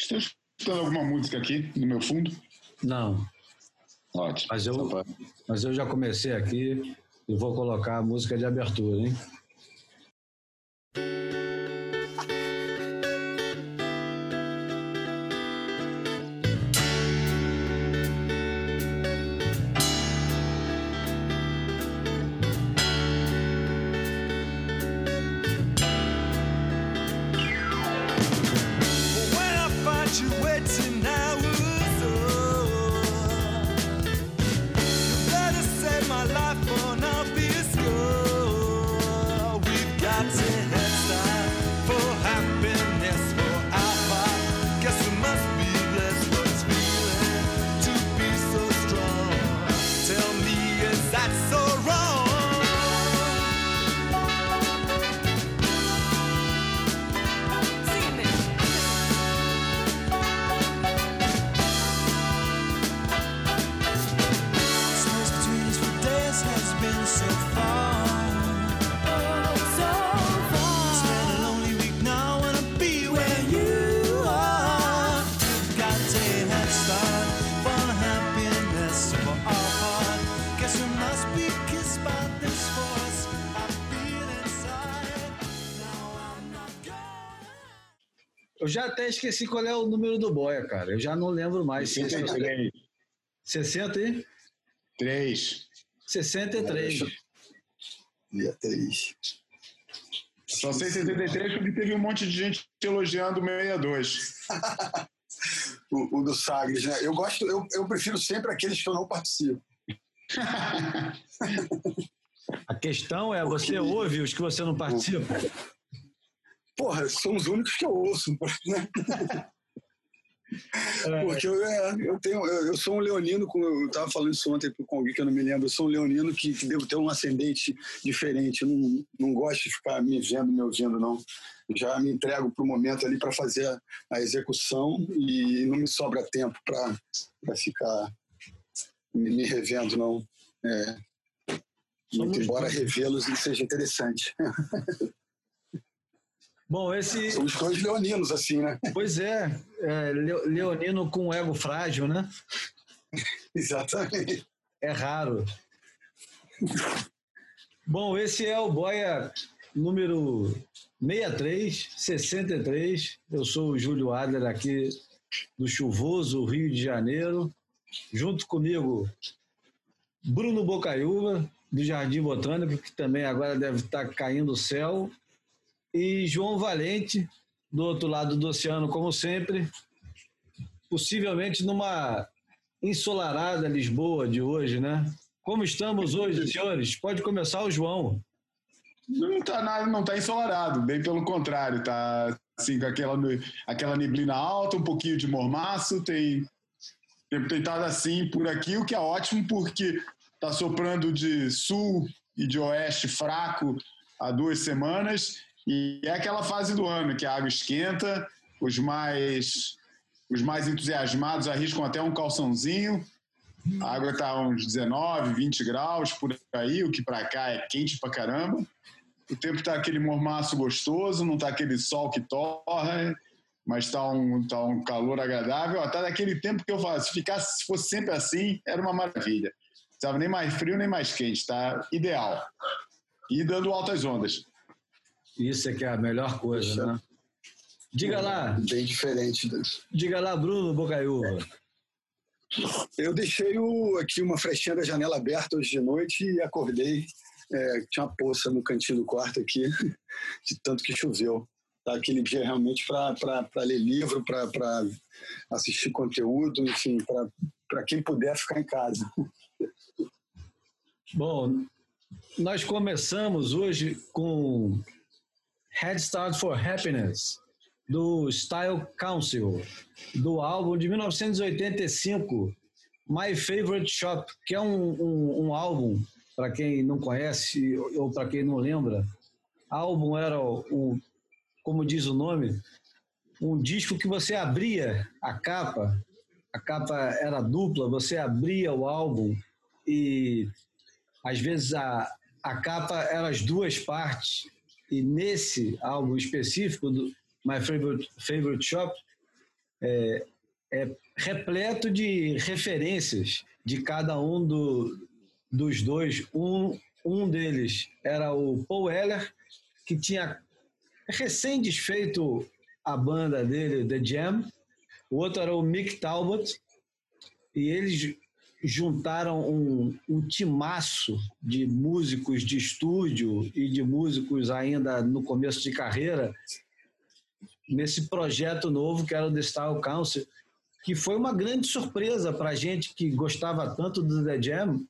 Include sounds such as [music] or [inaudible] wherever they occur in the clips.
Estou escutando alguma música aqui no meu fundo? Não. Ótimo. Mas eu, mas eu já comecei aqui e vou colocar a música de abertura, hein? Esqueci qual é o número do Boia, cara. Eu já não lembro mais. 63. 60 e? 3. 63. Dia 3. Só sei 73 porque teve um monte de gente elogiando o 62. [laughs] o, o do Sagres, né? Eu gosto, eu, eu prefiro sempre aqueles que eu não participo. [laughs] A questão é, você ouve os que você não participa? Porra, são os únicos que eu ouço. Né? É. Porque eu, é, eu, tenho, eu, eu, sou um leonino, como eu estava falando isso ontem com alguém que eu não me lembro, eu sou um leonino que, que devo ter um ascendente diferente. Eu não, não gosto de ficar me vendo, me ouvindo, não. Já me entrego para o momento ali para fazer a, a, execução e não me sobra tempo para ficar me, me, revendo, não. É, muito embora revê-los seja interessante. [laughs] Bom, esse. São os dois leoninos, assim, né? [laughs] Pois é, é leonino com ego frágil, né? [laughs] Exatamente. É raro. Bom, esse é o Boia número 63, 63. Eu sou o Júlio Adler aqui do chuvoso Rio de Janeiro. Junto comigo, Bruno Bocaiúva, do Jardim Botânico, que também agora deve estar caindo o céu e João Valente, do outro lado do oceano, como sempre, possivelmente numa ensolarada Lisboa de hoje, né? Como estamos hoje, senhores? Pode começar o João. Não está não está ensolarado, bem pelo contrário, tá assim com aquela aquela neblina alta, um pouquinho de mormaço, tem tem estado assim por aqui, o que é ótimo porque está soprando de sul e de oeste fraco há duas semanas e é aquela fase do ano que a água esquenta, os mais os mais entusiasmados arriscam até um calçãozinho. A água está uns 19, 20 graus por aí, o que para cá é quente pra caramba. O tempo está aquele mormaço gostoso, não está aquele sol que torra, mas está um, tá um calor agradável. Até daquele tempo que eu faço, se, ficasse, se fosse sempre assim, era uma maravilha. Estava nem mais frio nem mais quente, tá ideal. E dando altas ondas. Isso é que é a melhor coisa, né? Diga lá. Bem diferente. Diga lá, Bruno Bocaiúva. Eu deixei o, aqui uma frechinha da janela aberta hoje de noite e acordei. É, tinha uma poça no cantinho do quarto aqui, [laughs] de tanto que choveu. Tá aquele dia realmente para ler livro, para assistir conteúdo, enfim, para quem puder ficar em casa. Bom, nós começamos hoje com Head Start for Happiness, do Style Council, do álbum de 1985, My Favorite Shop, que é um, um, um álbum, para quem não conhece ou para quem não lembra, álbum era, um, como diz o nome, um disco que você abria a capa, a capa era dupla, você abria o álbum e às vezes a, a capa era as duas partes e nesse álbum específico do My Favorite, Favorite Shop, é, é repleto de referências de cada um do, dos dois. Um, um deles era o Paul Weller, que tinha recém desfeito a banda dele, The Jam. O outro era o Mick Talbot. E eles juntaram um, um timaço de músicos de estúdio e de músicos ainda no começo de carreira nesse projeto novo que era o The Style Council, que foi uma grande surpresa para a gente que gostava tanto do The Jam.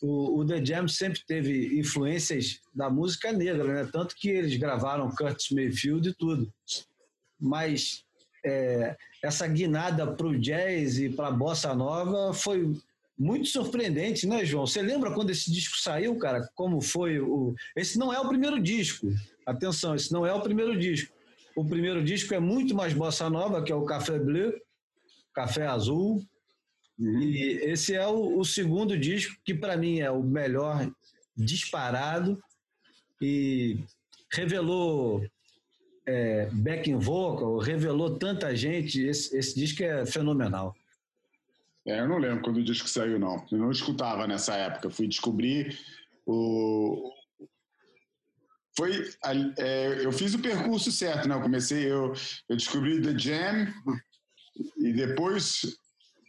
O, o, The Jam sempre teve influências da música negra, né? tanto que eles gravaram Curtis Mayfield e tudo. Mas é, essa guinada para o jazz e para a bossa nova foi muito surpreendente, né, João? Você lembra quando esse disco saiu, cara? Como foi o. Esse não é o primeiro disco. Atenção, esse não é o primeiro disco. O primeiro disco é muito mais bossa nova, que é o Café Bleu, Café Azul. Uhum. E esse é o, o segundo disco, que para mim é o melhor disparado. E revelou é, backing vocal, revelou tanta gente. Esse, esse disco é fenomenal. É, eu não lembro quando o disco saiu, não. Eu não escutava nessa época. Fui descobrir o. Foi, é, eu fiz o percurso certo, né? Eu comecei, eu, eu descobri The Jam e depois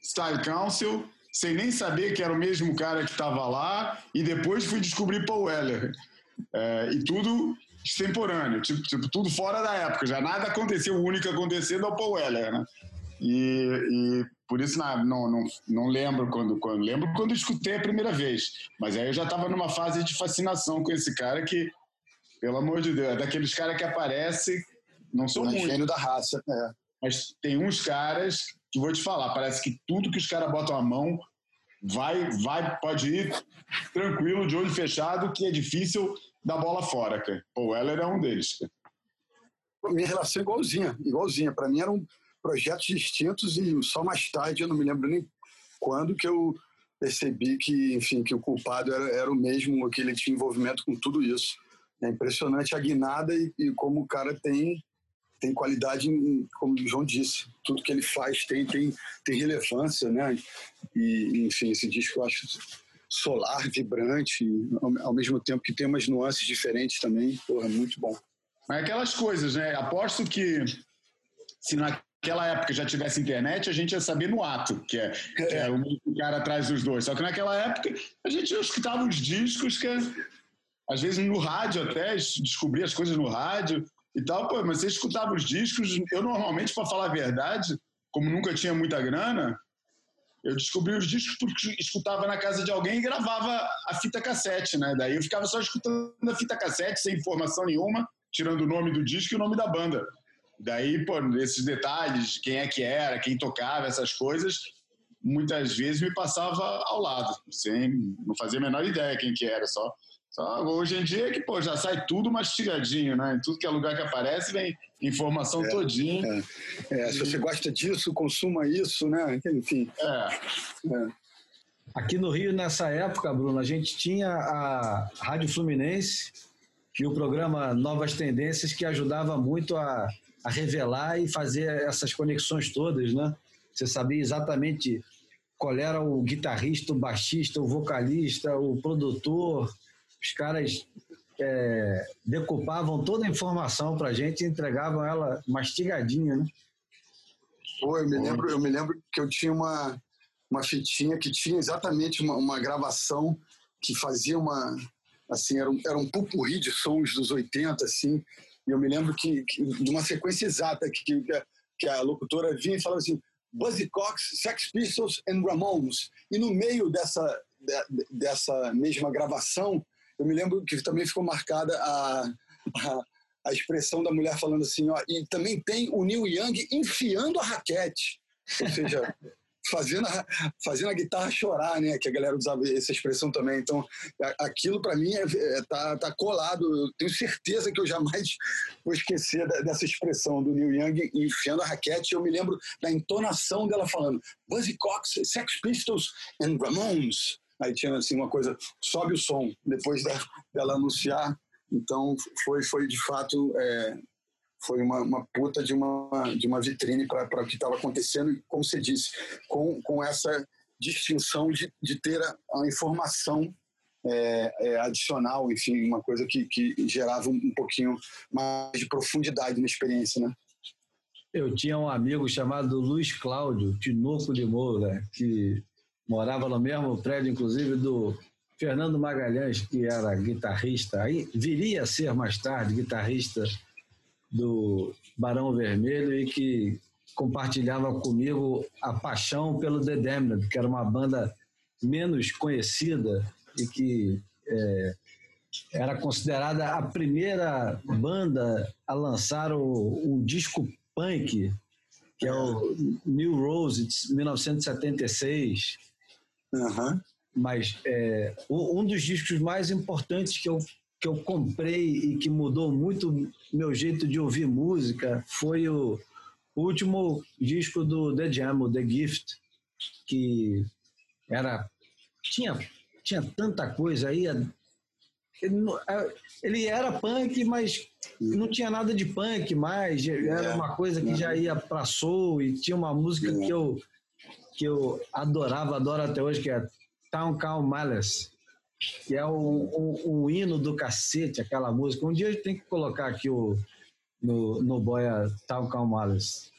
Style Council, sem nem saber que era o mesmo cara que estava lá, e depois fui descobrir Paul Weller. É, e tudo extemporâneo, tipo, tipo, tudo fora da época, já nada aconteceu, o único acontecendo é o Paul Weller, né? E, e por isso não, não, não, não, lembro quando, quando. Lembro quando escutei a primeira vez, mas aí eu já estava numa fase de fascinação com esse cara que, pelo amor de Deus, é daqueles caras que aparece, não sou muito. Gênio da raça, é. Mas tem uns caras que vou te falar, parece que tudo que os caras botam a mão vai, vai, pode ir tranquilo, de olho fechado, que é difícil da bola fora, cara. O Weller é um deles. Cara. Minha relação é igualzinha, igualzinha. Para mim eram projetos distintos e só mais tarde, eu não me lembro nem quando que eu percebi que, enfim, que o culpado era, era o mesmo, que ele tinha envolvimento com tudo isso. É impressionante a guinada e, e como o cara tem tem qualidade, como o João disse, tudo que ele faz tem tem, tem relevância, né? E enfim, esse disco eu acho solar, vibrante, ao, ao mesmo tempo que tem umas nuances diferentes também, porra, muito bom. Mas aquelas coisas, né? Aposto que se naquela época já tivesse internet, a gente ia saber no ato, que é, que é, é o cara atrás dos dois. Só que naquela época a gente escutava os discos que às vezes no rádio até, descobria as coisas no rádio e tal, pô, mas você escutava os discos, eu normalmente, para falar a verdade, como nunca tinha muita grana, eu descobri os discos porque escutava na casa de alguém e gravava a fita cassete, né? Daí eu ficava só escutando a fita cassete, sem informação nenhuma, tirando o nome do disco e o nome da banda. Daí, pô, esses detalhes, quem é que era, quem tocava, essas coisas, muitas vezes me passava ao lado, sem não fazia a menor ideia quem que era, só só hoje em dia é que pô, já sai tudo mastigadinho, né? Em tudo que é lugar que aparece vem informação é, todinha. É. é. se você gosta disso, consuma isso, né? Enfim. É. é. Aqui no Rio, nessa época, Bruno, a gente tinha a Rádio Fluminense e o programa Novas Tendências que ajudava muito a, a revelar e fazer essas conexões todas, né? Você sabia exatamente qual era o guitarrista, o baixista, o vocalista, o produtor, os caras é, decupavam toda a informação para a gente e entregavam ela mastigadinha, né? Pô, eu me lembro, eu me lembro que eu tinha uma, uma fitinha que tinha exatamente uma, uma gravação que fazia uma assim era um, era um pupurri de sons dos 80 assim e eu me lembro que, que de uma sequência exata que, que, a, que a locutora vinha e falava assim Buzzy Cox, Sex Pistols and Ramones e no meio dessa de, dessa mesma gravação eu me lembro que também ficou marcada a, a, a expressão da mulher falando assim, ó, e também tem o Neil Young enfiando a raquete, ou seja, [laughs] fazendo a, fazendo a guitarra chorar, né? Que a galera usava essa expressão também. Então, aquilo para mim é, é, tá, tá colado. Eu tenho certeza que eu jamais vou esquecer dessa expressão do Neil Young enfiando a raquete. Eu me lembro da entonação dela falando Buzzy Cox, Sex Pistols and Ramones. Aí tinha assim uma coisa, sobe o som, depois da, dela anunciar. Então foi, foi de fato é, foi uma, uma puta de uma, de uma vitrine para o que estava acontecendo, e, como você disse, com, com essa distinção de, de ter a, a informação é, é, adicional, enfim, uma coisa que, que gerava um, um pouquinho mais de profundidade na experiência, né? Eu tinha um amigo chamado Luiz Cláudio Tinoco de Moura, que morava no mesmo prédio, inclusive, do Fernando Magalhães, que era guitarrista, aí viria a ser mais tarde guitarrista do Barão Vermelho e que compartilhava comigo a paixão pelo The Damned, que era uma banda menos conhecida e que é, era considerada a primeira banda a lançar o, um disco punk, que é o New Rose, de 1976. Uhum. Mas é, um dos discos mais importantes que eu, que eu comprei e que mudou muito meu jeito de ouvir música foi o, último disco do The Jam, o The Gift, que era tinha tinha tanta coisa aí ele era punk, mas não tinha nada de punk mais. Era é, uma coisa que já ia para soul e tinha uma música que eu que eu adorava, adoro até hoje, que é Town Call Malice, que é o, o, hino do cacete, aquela música. Um dia a gente tem que colocar aqui o, no, no Boia Town Call Malice.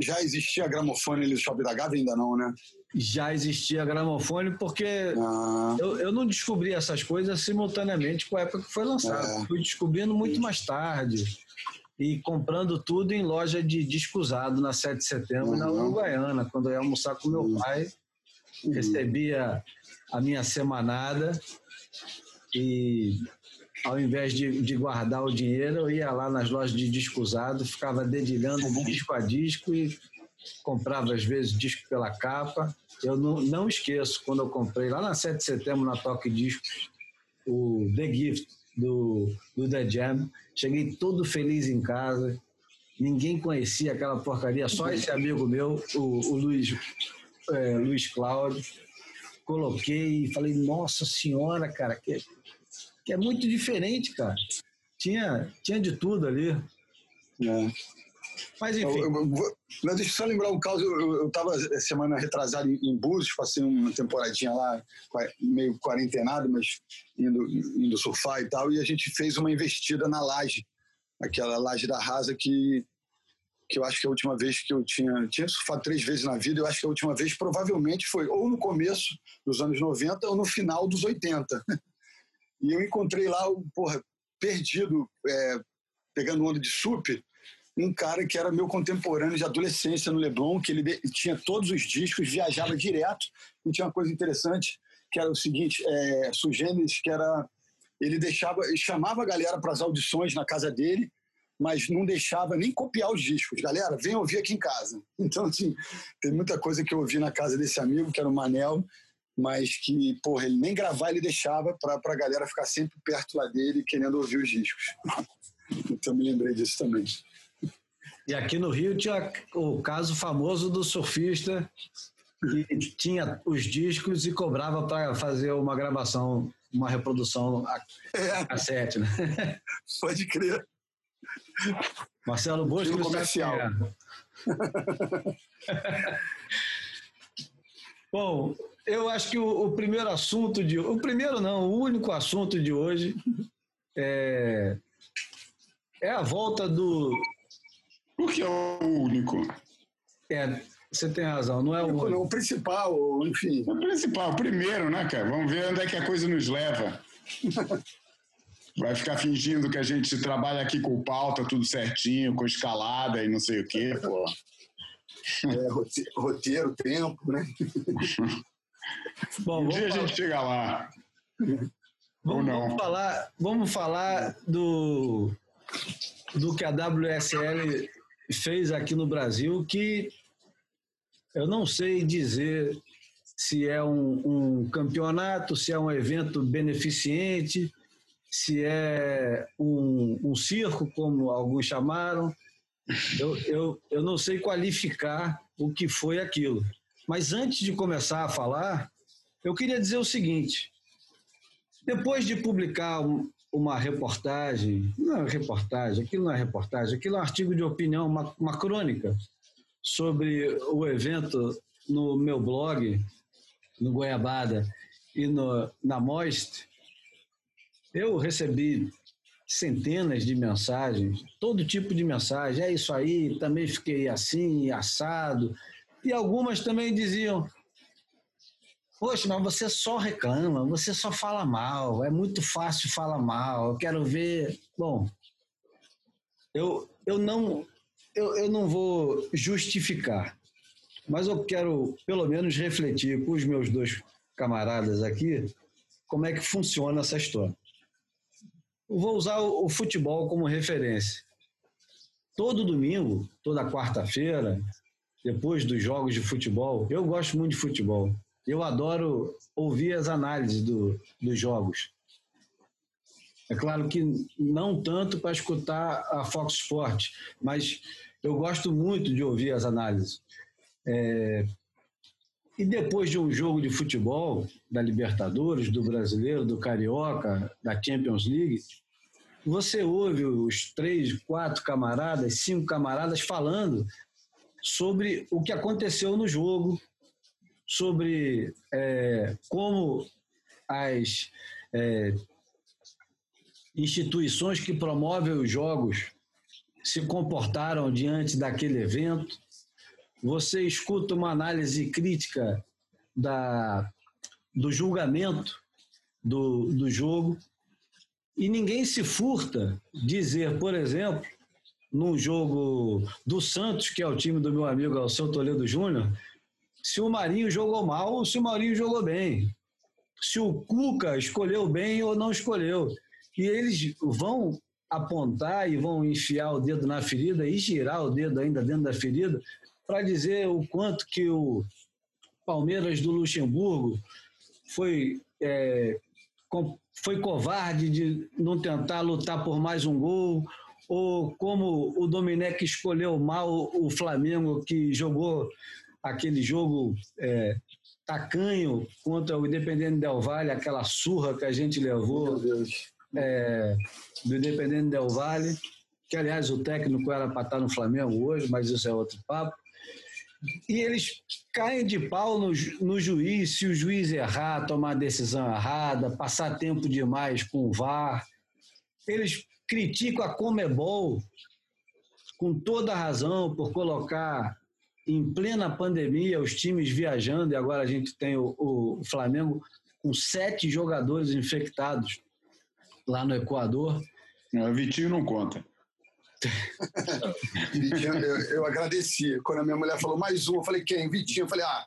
Já existia gramofone no Shopping da Gávea? Ainda não, né? já existia gramofone, porque ah. eu, eu não descobri essas coisas simultaneamente com a época que foi lançado. É. Fui descobrindo muito mais tarde e comprando tudo em loja de disco usado na 7 de setembro uhum. na Uruguaiana, quando eu ia almoçar com meu uhum. pai, uhum. recebia a minha semanada e ao invés de, de, guardar o dinheiro, eu ia lá nas lojas de disco usado, ficava dedilhando uhum. disco a disco e comprava às vezes disco pela capa eu não, não esqueço quando eu comprei lá na 7 de setembro na Toque Discos o The Gift do, do The Jam. Cheguei todo feliz em casa. Ninguém conhecia aquela porcaria, só esse amigo meu, o, o Luiz, é, Luiz Cláudio. Coloquei e falei, nossa senhora, cara, que, que é muito diferente, cara. Tinha, tinha de tudo ali. É. Mas enfim. Eu, eu, eu, deixa eu só lembrar um caso. Eu estava semana retrasada em, em Búzios, passei uma temporadinha lá, meio quarentenado, mas indo, indo surfar e tal. E a gente fez uma investida na laje, aquela laje da Rasa que, que eu acho que a última vez que eu tinha. Tinha surfado três vezes na vida, eu acho que a última vez provavelmente foi ou no começo dos anos 90 ou no final dos 80. [laughs] E eu encontrei lá, porra, perdido, é, pegando onda de sup um cara que era meu contemporâneo de adolescência no Leblon, que ele tinha todos os discos, viajava direto, e tinha uma coisa interessante, que era o seguinte, é, que era... Ele deixava, ele chamava a galera para as audições na casa dele, mas não deixava nem copiar os discos. Galera, vem ouvir aqui em casa. [laughs] Então, assim, tem muita coisa que eu ouvi na casa desse amigo, que era o Manel, mas que, porra, ele nem gravar ele deixava para a galera ficar sempre perto lá dele, querendo ouvir os discos. [laughs] Então, me lembrei disso também. E aqui no Rio tinha o caso famoso do surfista que tinha os discos e cobrava para fazer uma gravação, uma reprodução a é. cassete, né? [laughs] Pode crer. Marcelo Bosco comercial. [laughs] Bom, eu acho que o, o, primeiro assunto de o primeiro não, o único assunto de hoje é, é a volta do por que é o único? É, você tem razão, não é o único. O principal, enfim. O principal, o primeiro, né, cara? Vamos ver onde é que a coisa nos leva. [laughs] Vai ficar fingindo que a gente trabalha aqui com pauta, tudo certinho, com escalada e não sei o quê, pô. É, roteiro, tempo, né? [laughs] Bom, um dia falar... a gente chega lá. Vamos, Ou não. Vamos falar, vamos falar do, do que a WSL fez aqui no Brasil que eu não sei dizer se é um, um campeonato, se é um evento beneficente, se é um, um circo, como alguns chamaram. Eu, eu, eu não sei qualificar o que foi aquilo. Mas antes de começar a falar, eu queria dizer o seguinte: depois de publicar uma reportagem, não é reportagem, aquilo não é reportagem, aquilo é um artigo de opinião, uma, uma crônica sobre o evento no meu blog, no Goiabada e no, na Most, eu recebi centenas de mensagens, todo tipo de mensagem, é isso aí, também fiquei assim, assado, e algumas também diziam, Poxa, mas você só reclama, você só fala mal, é muito fácil falar mal, eu quero ver. Bom, eu, eu, não, eu, eu não vou justificar, mas eu quero pelo menos refletir com os meus dois camaradas aqui como é que funciona essa história. Eu vou usar o, o futebol como referência. Todo domingo, toda quarta-feira, depois dos jogos de futebol, eu gosto muito de futebol eu adoro ouvir as análises do, dos jogos. É claro que não tanto para escutar a Fox Sport, mas eu gosto muito de ouvir as análises. É... E depois de um jogo de futebol, da Libertadores, do Brasileiro, do Carioca, da Champions League, você ouve os três, quatro camaradas, cinco camaradas falando sobre o que aconteceu no jogo, sobre é, como as é, instituições que promovem os jogos se comportaram diante daquele evento. Você escuta uma análise crítica da, do julgamento do, do jogo e ninguém se furta dizer, por exemplo, num jogo do Santos, que é o time do meu amigo Alceu Toledo Júnior, se o Marinho jogou mal ou se o Marinho jogou bem. Se o Cuca escolheu bem ou não escolheu. E eles vão apontar e vão enfiar o dedo na ferida e girar o dedo ainda dentro da ferida para dizer o quanto que o Palmeiras do Luxemburgo foi, é, foi covarde de não tentar lutar por mais um gol, ou como o Domenech escolheu mal o Flamengo, que jogou aquele jogo é, tacanho contra o Independente Del Valle, aquela surra que a gente levou é, do Independente Del Valle, que aliás o técnico era para estar no Flamengo hoje, mas isso é outro papo. E eles caem de pau no, no juiz, se o juiz errar, tomar a decisão errada, passar tempo demais com o VAR. Eles criticam a Comebol com toda a razão por colocar em plena pandemia, os times viajando, e agora a gente tem o, o Flamengo com sete jogadores infectados lá no Equador. Não, o Vitinho não conta. [laughs] Vitinho, eu, eu, agradeci. Quando a minha mulher falou mais um, eu falei, quem? Vitinho. Eu falei, ah,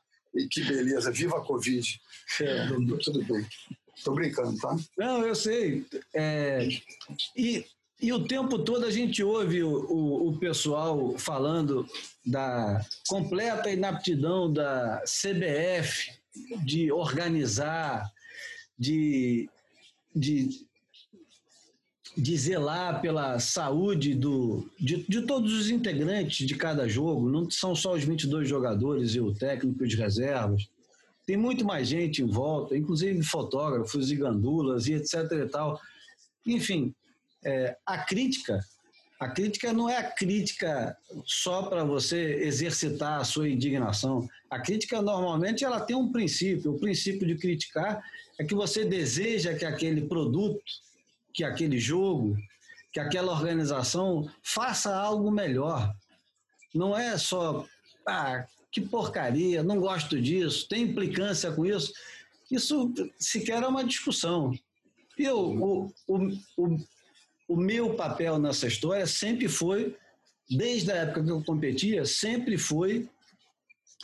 que beleza, viva a Covid. É. Tudo bem. Estou brincando, tá? Não, eu sei. É, e e o tempo todo a gente ouve o, o, o, pessoal falando da completa inaptidão da CBF de organizar, de, de, de zelar pela saúde do, de, de todos os integrantes de cada jogo. Não são só os 22 jogadores e o técnico de reservas. Tem muito mais gente em volta, inclusive fotógrafos e gandulas e etc e tal. Enfim, é, a crítica, a crítica não é a crítica só para você exercitar a sua indignação. A crítica normalmente ela tem um princípio. O princípio de criticar é que você deseja que aquele produto, que aquele jogo, que aquela organização faça algo melhor. Não é só, ah, que porcaria, não gosto disso, tem implicância com isso. Isso sequer é uma discussão. E o, o, o, o meu papel nessa história sempre foi, desde a época que eu competia, sempre foi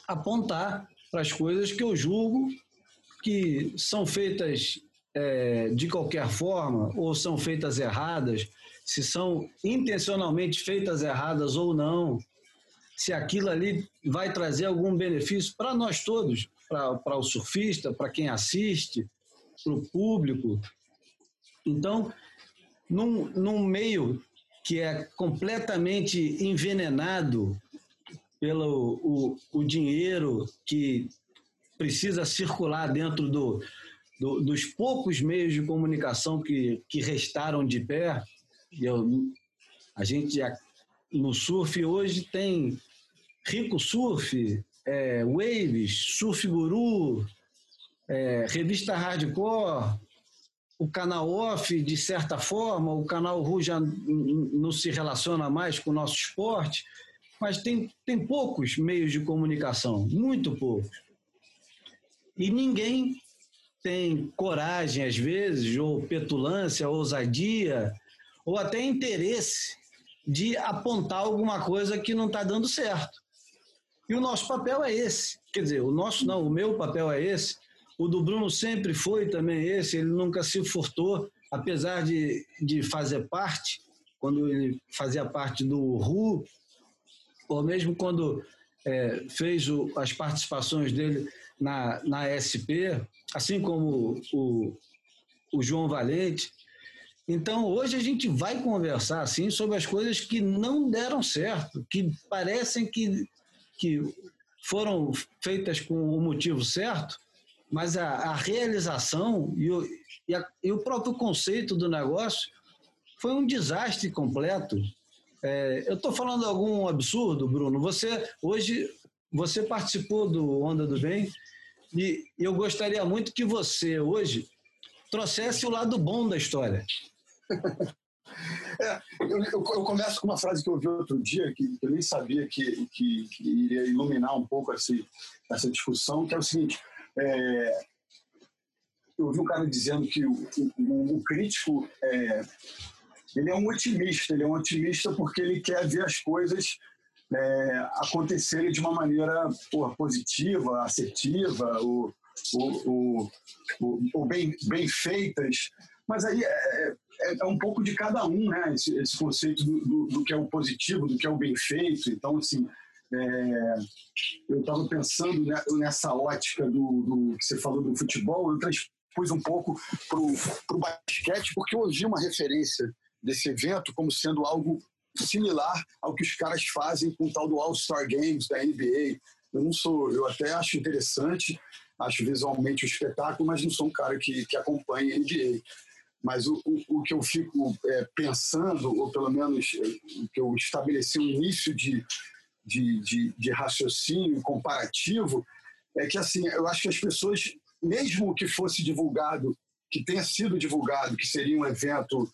apontar para as coisas que eu julgo que são feitas é, de qualquer forma ou são feitas erradas, se são intencionalmente feitas erradas ou não, se aquilo ali vai trazer algum benefício para nós todos, para o surfista, para quem assiste, para o público. Então, num, num meio que é completamente envenenado pelo o, o dinheiro que precisa circular dentro do, do, dos poucos meios de comunicação que, que restaram de pé, eu, a gente no surf hoje tem Rico Surf, é, Waves, Surf Guru, é, Revista Hardcore, o canal off, de certa forma, o canal Ru já não se relaciona mais com o nosso esporte, mas tem, tem poucos meios de comunicação, muito poucos. E ninguém tem coragem, às vezes, ou petulância, ousadia, ou até interesse de apontar alguma coisa que não está dando certo. E o nosso papel é esse. Quer dizer, o nosso não, o meu papel é esse. O do Bruno sempre foi também esse, ele nunca se furtou, apesar de, de fazer parte, quando ele fazia parte do RU, ou mesmo quando é, fez o, as participações dele na, na SP, assim como o, o João Valente. Então, hoje a gente vai conversar assim sobre as coisas que não deram certo, que parecem que, que foram feitas com o motivo certo, mas a, a realização e o, e, a, e o, próprio conceito do negócio foi um desastre completo. É, eu estou falando algum absurdo, Bruno? Você hoje você participou do Onda do Bem e eu gostaria muito que você hoje trouxesse o lado bom da história. [laughs] É, eu, eu, eu, começo com uma frase que eu ouvi outro dia, que, eu nem sabia que, que, que iria iluminar um pouco essa, essa discussão, que é o seguinte: é, eu ouvi um cara dizendo que o, o, o crítico é, ele é um otimista, ele é um otimista porque ele quer ver as coisas é, acontecerem de uma maneira porra, positiva, assertiva, ou, ou, ou, ou, bem, bem feitas. Mas aí é, é, é, um pouco de cada um, né? Esse, esse conceito do, do, do, que é o positivo, do que é o bem feito. Então, assim, é, eu estava pensando nessa ótica do, do, que você falou do futebol, eu transpus um pouco para o basquete, porque eu ouvi uma referência desse evento como sendo algo similar ao que os caras fazem com o tal do All-Star Games da NBA. Eu não sou, eu até acho interessante, acho visualmente o um espetáculo, mas não sou um cara que, que acompanha NBA. Mas o, o, o que eu fico é, pensando, ou pelo menos é, o que eu estabeleci o início de, de, de, de raciocínio comparativo, é que assim, eu acho que as pessoas, mesmo que fosse divulgado, que tenha sido divulgado, que seria um evento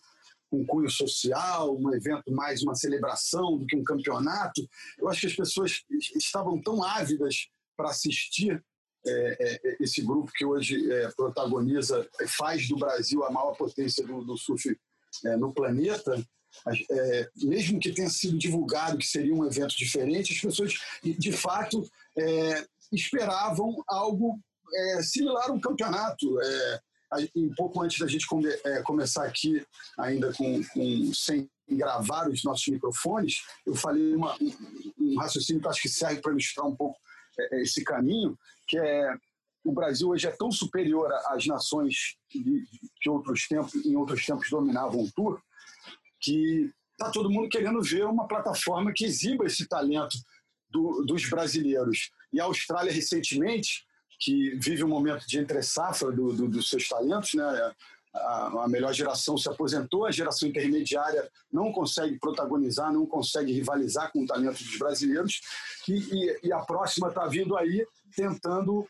com cunho social, um evento mais uma celebração do que um campeonato, eu acho que as pessoas estavam tão ávidas para assistir é, é, esse grupo que hoje é, protagoniza, faz do Brasil a maior potência do, do surf é, no planeta, é, mesmo que tenha sido divulgado que seria um evento diferente, as pessoas de fato é, esperavam algo similar a um campeonato. Um pouco antes da gente come, é, começar aqui, ainda com, com, sem gravar os nossos microfones, eu falei uma, um, raciocínio que acho que serve para ilustrar um pouco é, é, esse caminho, que é o Brasil hoje é tão superior às nações que outros tempos, em outros tempos dominavam o tour, que está todo mundo querendo ver uma plataforma que exiba esse talento do, dos brasileiros. E a Austrália, recentemente, que vive um momento de entre-safra do, do, dos seus talentos, né? A, a, melhor geração se aposentou, a geração intermediária não consegue protagonizar, não consegue rivalizar com o talento dos brasileiros, e, e, e a próxima está vindo aí tentando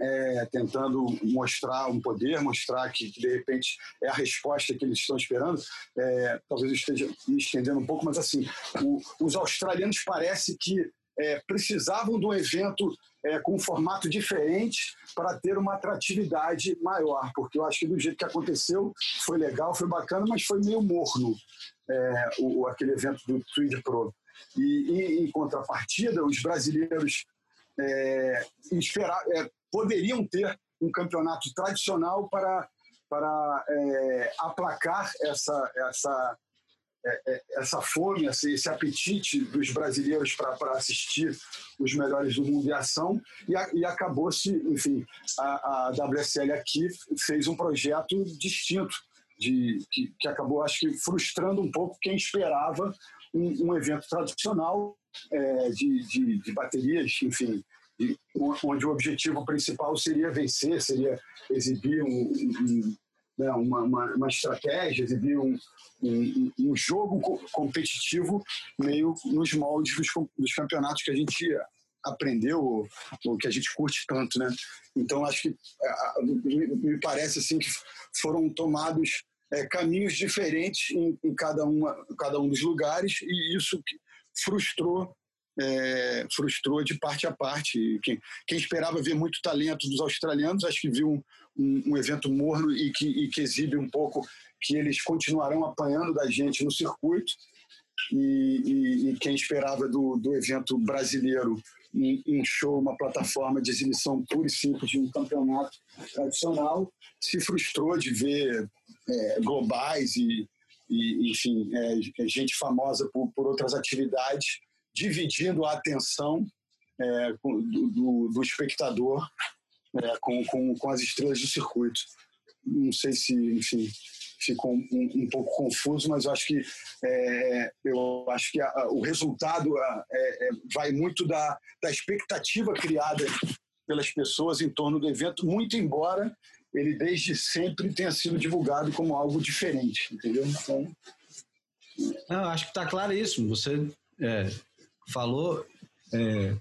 é, tentando mostrar um poder, mostrar que, de repente é a resposta que eles estão esperando. É, talvez eu esteja me estendendo um pouco, mas assim, o, os australianos parece que é, precisavam de um evento é, com um formato diferente para ter uma atratividade maior, porque eu acho que do jeito que aconteceu foi legal, foi bacana, mas foi meio morno é, o, aquele evento do Tweed Pro. E, e, em contrapartida, os brasileiros é, esperar, é, poderiam ter um campeonato tradicional para, para é, aplacar essa, essa é, é, essa fome, esse, esse, apetite dos brasileiros para assistir os melhores do mundo em ação. E, e acabou-se, enfim, a, a, WSL aqui fez um projeto distinto de que, que, acabou, acho que, frustrando um pouco quem esperava um, um evento tradicional é, de, de, de, baterias, enfim, onde o objetivo principal seria vencer, seria exibir um, um, né, uma, uma, uma, estratégia, exibir um, um, jogo competitivo meio nos moldes dos, dos campeonatos que a gente aprendeu, o que a gente curte tanto, né? Então acho que me parece assim que foram tomados é, caminhos diferentes em, em, cada, uma, cada um dos lugares e isso frustrou é, frustrou de parte a parte. Quem, quem, esperava ver muito talento dos australianos, acho que viu um, um, um evento morno e que, e que, exibe um pouco que eles continuarão apanhando da gente no circuito. E, e, e quem esperava do, do evento brasileiro um, um, show, uma plataforma de exibição pura e simples de um campeonato tradicional, se frustrou de ver é, globais e, enfim, é, gente famosa por, por outras atividades dividindo a atenção é, do, do, do, espectador é, com, com, com, as estrelas do circuito. Não sei se, enfim, ficou um, um pouco confuso, mas acho que é, eu acho que a, o resultado é, é, vai muito da, da expectativa criada pelas pessoas em torno do evento, muito embora ele desde sempre tenha sido divulgado como algo diferente, entendeu? Então, Não, acho que está claríssimo. Você é, falou, é,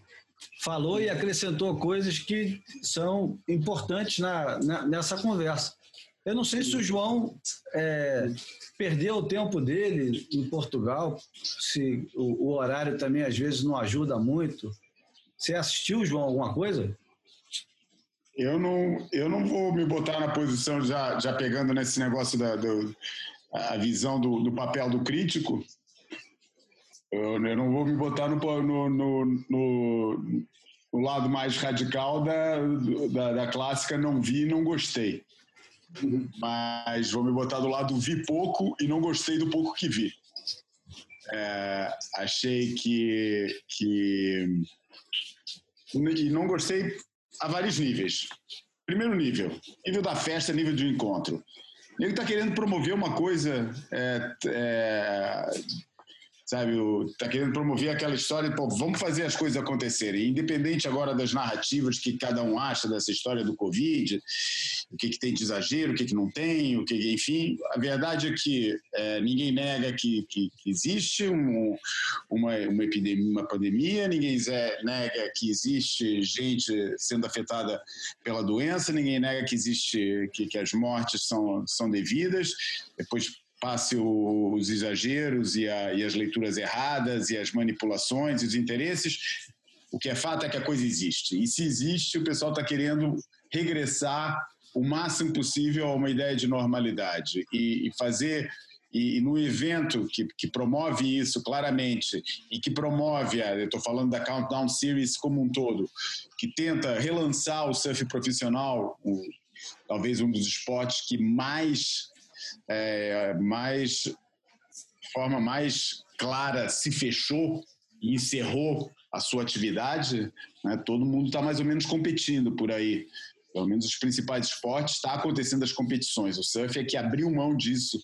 falou e acrescentou coisas que são importantes na, na, nessa conversa. Eu não sei se o João é, perdeu o tempo dele em Portugal, se o, o, horário também às vezes não ajuda muito. Você assistiu, João, alguma coisa? Eu não, eu não vou me botar na posição, já, já pegando nesse negócio da do, a visão do, do papel do crítico, eu, eu não vou me botar no, no, no, no, no lado mais radical da, da, da, clássica não vi não gostei. Mas vou me botar do lado vi pouco e não gostei do pouco que vi. É, achei que, que. E não gostei a vários níveis. Primeiro nível, nível da festa, nível de encontro. Ele está querendo promover uma coisa é, é, sabe? Está querendo promover aquela história, pô, vamos fazer as coisas acontecerem. Independente agora das narrativas que cada um acha dessa história do Covid, o que, que tem de exagero, o que, que não tem, o que, enfim, a verdade é que é, ninguém nega que, que, que existe um, uma, uma epidemia, uma pandemia, ninguém nega que existe gente sendo afetada pela doença, ninguém nega que existe que, que as mortes são, são devidas. Depois passe os exageros e, a, e, as leituras erradas e as manipulações e os interesses. O que é fato é que a coisa existe. E se existe, o pessoal está querendo regressar o máximo possível a uma ideia de normalidade e, e fazer e, e, no evento que, que, promove isso claramente e que promove, eu estou falando da Countdown Series como um todo, que tenta relançar o surf profissional, o, talvez um dos esportes que mais é, mais forma mais clara se fechou e encerrou a sua atividade, né, todo mundo está mais ou menos competindo por aí. Pelo menos os principais esportes está acontecendo as competições. O surf é que abriu mão disso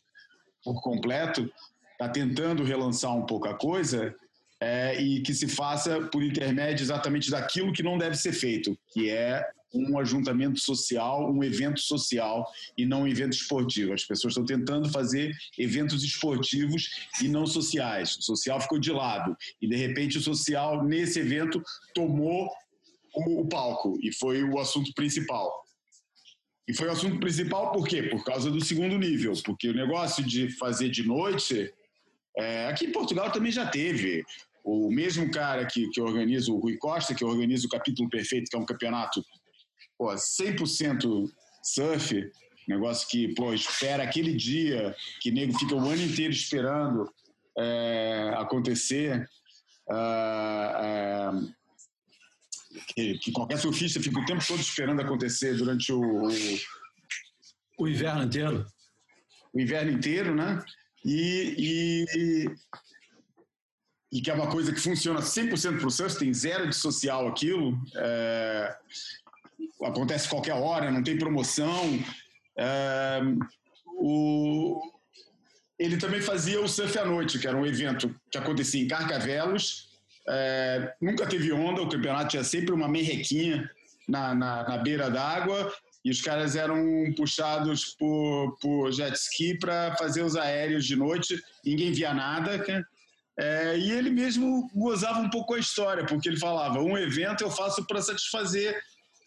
por completo, está tentando relançar um pouco a coisa é, e que se faça por intermédio exatamente daquilo que não deve ser feito, que é um ajuntamento social, um evento social e não um evento esportivo. As pessoas estão tentando fazer eventos esportivos e não sociais. O social ficou de lado e de repente o social nesse evento tomou o, o palco e foi o assunto principal. E foi o assunto principal por quê? Por causa do segundo nível, porque o negócio de fazer de noite é, aqui em Portugal também já teve. O mesmo cara que, que organiza, o Rui Costa, que organiza o Capítulo Perfeito, que é um campeonato pô, 100% surf, negócio que, pô, espera aquele dia que nego fica o ano inteiro esperando é, acontecer. Uh, uh, que, que, qualquer surfista fica o tempo todo esperando acontecer durante o, o, o inverno inteiro. O inverno inteiro, né? E, e, e que é uma coisa que funciona 100% para o surf, tem zero de social aquilo. É, acontece qualquer hora, não tem promoção. É, o, ele também fazia o Surf à Noite, que era um evento que acontecia em Carcavelos, É, nunca teve onda, o campeonato tinha sempre uma merrequinha na, na, na beira d'água e os caras eram puxados por, por jet ski para fazer os aéreos de noite, ninguém via nada. É, e ele mesmo gozava um pouco a história, porque ele falava: um evento eu faço para satisfazer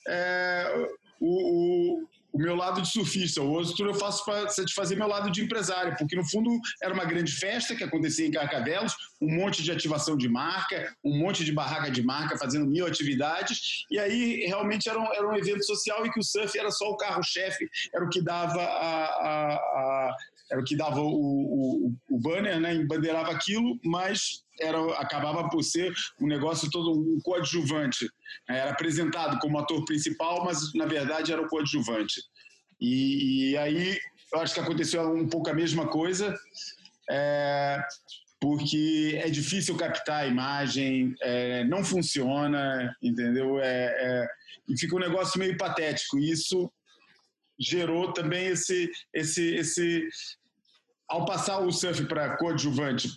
é, o, o, o meu lado de surfista, o outro eu faço para satisfazer meu lado de empresário, porque no fundo era uma grande festa que acontecia em Carcavelos, um monte de ativação de marca, um monte de barraca de marca fazendo mil atividades, e aí realmente era um, era um evento social e que o surf era só o carro-chefe, era o que dava a, a, a era o que dava o, o, o banner, né, embandeirava aquilo, mas era, acabava por ser um negócio todo um coadjuvante. Era apresentado como ator principal, mas na verdade era o coadjuvante. E, e aí eu acho que aconteceu um pouco a mesma coisa, é, porque é difícil captar a imagem, é, não funciona, entendeu? É, é e fica um negócio meio patético. Isso gerou também esse, esse, esse ao passar o surf para coadjuvante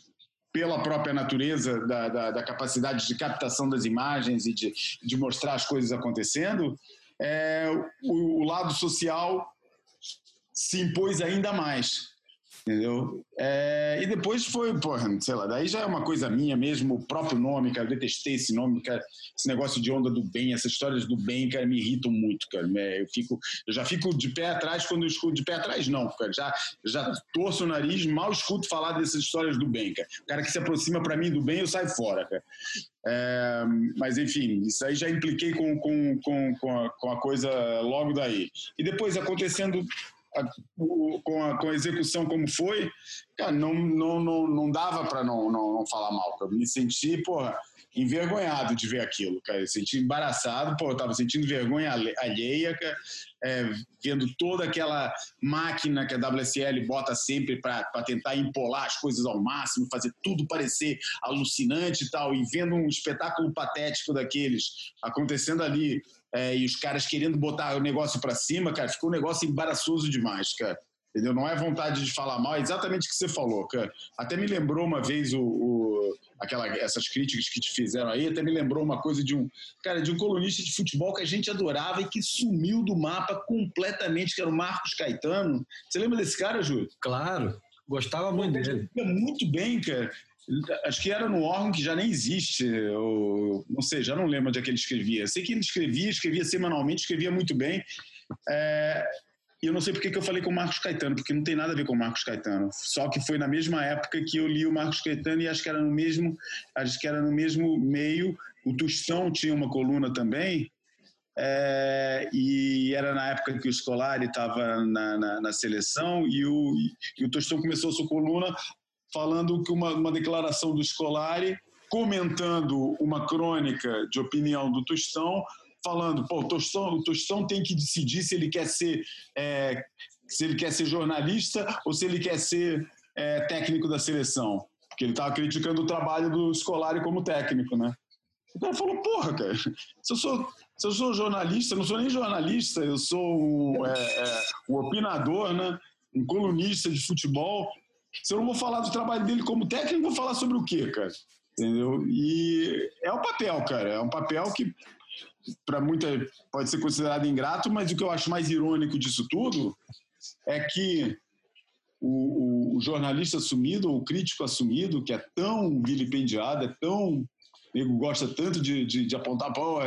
pela própria natureza da, da, da, capacidade de captação das imagens e de, de mostrar as coisas acontecendo, é, o, o lado social se impôs ainda mais. Entendeu? É, e depois foi, porra, sei lá, daí já é uma coisa minha mesmo, o próprio nome, cara, eu detestei esse nome, cara, esse negócio de onda do bem, essas histórias do bem, cara, me irritam muito, cara. É, eu, fico, eu já fico de pé atrás quando eu escuto, de pé atrás não, cara, já, já torço o nariz, mal escuto falar dessas histórias do bem, cara. O cara que se aproxima para mim do bem, eu saio fora, cara. É, mas enfim, isso aí já impliquei com, com, com, com, a, com a coisa logo daí. E depois acontecendo com, a, com a execução como foi, cara, não, não, não, não dava para não, não, não falar mal. Eu me senti, porra, envergonhado de ver aquilo, cara. Eu senti embaraçado, pô, eu tava sentindo vergonha alheia, cara, é, vendo toda aquela máquina que a WSL bota sempre para tentar empolar as coisas ao máximo, fazer tudo parecer alucinante e tal, e vendo um espetáculo patético daqueles acontecendo ali é, e os caras querendo botar o negócio para cima, cara, ficou um negócio embaraçoso demais, cara. Entendeu? Não é vontade de falar mal, é exatamente o que você falou, cara. Até me lembrou uma vez o, o, aquela, essas críticas que te fizeram aí, até me lembrou uma coisa de um, cara, de um colunista de futebol que a gente adorava e que sumiu do mapa completamente, que era o Marcos Caetano. Você lembra desse cara, Júlio? Claro, gostava muito dele. Muito bem, cara. Acho que era no órgão que já nem existe, ou, não sei, já não lembro onde é que ele escrevia. Sei que ele escrevia, escrevia semanalmente, escrevia muito bem. É, e eu não sei porque que eu falei com o Marcos Caetano, porque não tem nada a ver com o Marcos Caetano. Só que foi na mesma época que eu li o Marcos Caetano e acho que era no mesmo, acho que era no mesmo meio. O Tostão tinha uma coluna também, é, e era na época que o Scolari estava na, na, na, seleção e o, e o Tostão começou a sua coluna falando que uma, uma declaração do Scolari, comentando uma crônica de opinião do Tostão, falando, pô, o Tostão, o Tostão tem que decidir se ele quer ser é, se ele quer ser jornalista ou se ele quer ser é, técnico da seleção. Porque ele estava criticando o trabalho do Scolari como técnico, né? O cara falou, porra, cara, se eu sou, se eu sou jornalista, não sou nem jornalista, eu sou um, é, é, um opinador, né? um colunista de futebol, se eu não vou falar do trabalho dele como técnico, vou falar sobre o quê, cara? Entendeu? E é um papel, cara. É um papel que, para muita, pode ser considerado ingrato, mas o que eu acho mais irônico disso tudo é que o, o, jornalista assumido, o crítico assumido, que é tão vilipendiado, é tão. Nego gosta tanto de, de, de apontar, pô,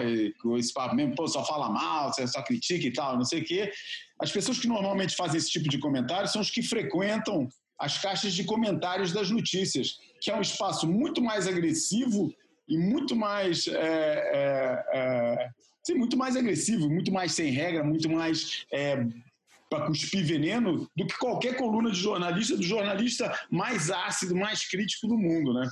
esse papo mesmo, pô, só fala mal, só critica e tal, não sei o quê. As pessoas que normalmente fazem esse tipo de comentário são os que frequentam as caixas de comentários das notícias, que é um espaço muito mais agressivo e muito mais. É, é, é, sim, muito mais agressivo, muito mais sem regra, muito mais é, para cuspir veneno do que qualquer coluna de jornalista, do jornalista mais ácido, mais crítico do mundo, né?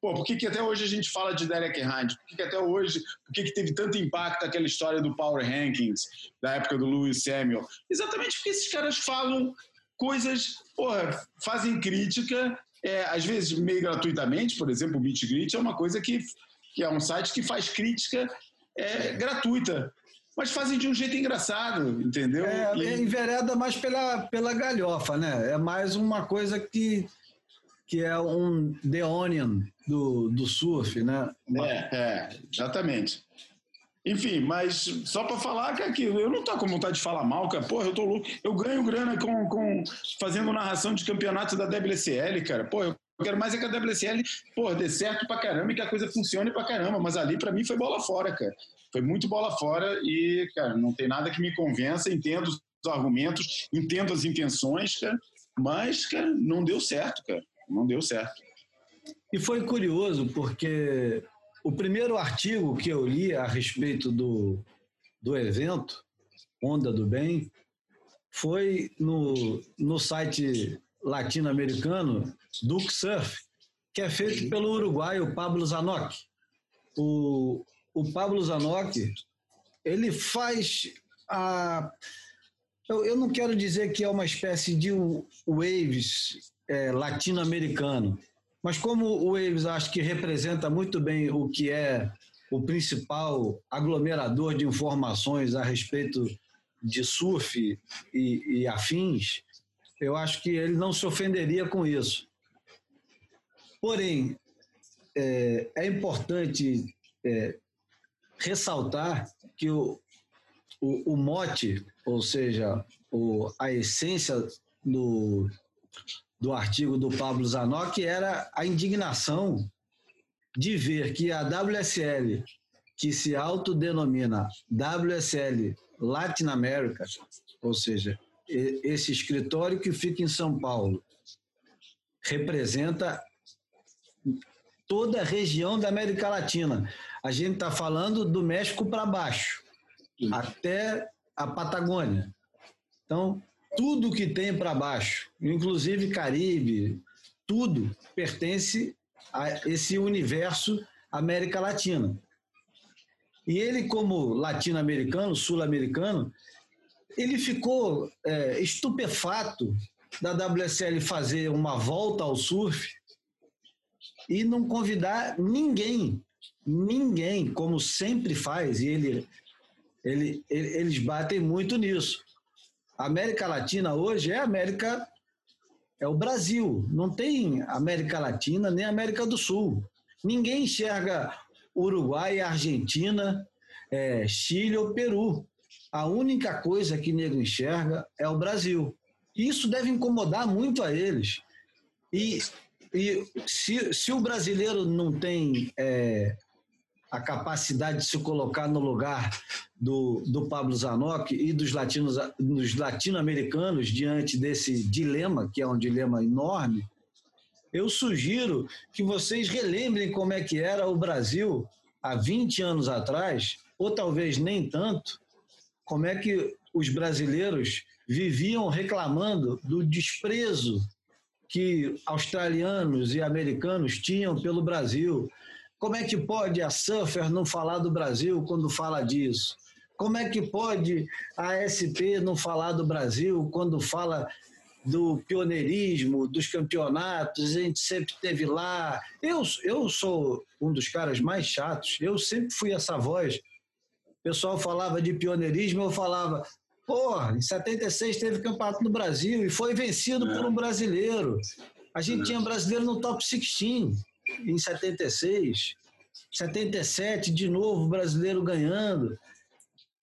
Pô, por que, que até hoje a gente fala de Derek Hyde? Por que, que até hoje, por que, que teve tanto impacto aquela história do Power Rankings, da época do Lewis Samuel? Exatamente porque esses caras falam coisas, porra, fazem crítica, é, às vezes meio gratuitamente, por exemplo, o Beat Grit é uma coisa que, que é um site que faz crítica é, gratuita, mas fazem de um jeito engraçado, entendeu? É, e... envereda mais pela, pela galhofa, né? É mais uma coisa que que é um The Onion do, do surf, né? É, é, exatamente. Enfim, mas só para falar que eu não tô com vontade de falar mal, cara. Porra, eu tô louco. Eu ganho grana com, com fazendo narração de campeonatos da WSL, cara. Pô, eu quero mais é que a WSL, porra, dê certo pra caramba e que a coisa funcione pra caramba. Mas ali, para mim, foi bola fora, cara. Foi muito bola fora e, cara, não tem nada que me convença. Entendo os argumentos, entendo as intenções, cara. Mas, cara, não deu certo, cara. Não deu certo. E foi curioso, porque o primeiro artigo que eu li a respeito do, do evento, Onda do Bem, foi no, no site latino-americano Duke Surf, que é feito pelo uruguaio Pablo Zanoc. O, o Pablo Zanoc, ele faz a... Eu, eu não quero dizer que é uma espécie de waves é, latino-americano, mas como o Waves acho que representa muito bem o que é o principal aglomerador de informações a respeito de surf e, e afins, eu acho que ele não se ofenderia com isso. Porém, é, é importante é, ressaltar que o, o, o, mote, ou seja, o, a essência do, do artigo do Pablo Zanoc era a indignação de ver que a WSL, que se autodenomina WSL Latin America, ou seja, esse escritório que fica em São Paulo, representa toda a região da América Latina. A gente está falando do México para baixo, até a Patagônia. Então, tudo que tem para baixo, inclusive Caribe, tudo pertence a esse universo América Latina. E ele, como latino-americano, sul-americano, ele ficou é, estupefato da WSL fazer uma volta ao surf e não convidar ninguém, ninguém, como sempre faz, e ele, ele, eles batem muito nisso. A América Latina hoje é América é o Brasil, não tem América Latina nem América do Sul. Ninguém enxerga Uruguai, Argentina, é, Chile ou Peru. A única coisa que nego enxerga é o Brasil. Isso deve incomodar muito a eles. E, e se, se o brasileiro não tem é, a capacidade de se colocar no lugar do, do Pablo Zanoc e dos, latinos, dos latino-americanos diante desse dilema, que é um dilema enorme, eu sugiro que vocês relembrem como é que era o Brasil há 20 anos atrás, ou talvez nem tanto, como é que os brasileiros viviam reclamando do desprezo que australianos e americanos tinham pelo Brasil, como é que pode a Surfer não falar do Brasil quando fala disso? Como é que pode a SP não falar do Brasil quando fala do pioneirismo, dos campeonatos? A gente sempre teve lá. Eu, eu sou um dos caras mais chatos, eu sempre fui essa voz. O pessoal falava de pioneirismo, eu falava, Porra, em 76 teve campeonato no Brasil e foi vencido é. por um brasileiro. A gente é. tinha brasileiro no top 16 em 76, 77, de novo, brasileiro ganhando.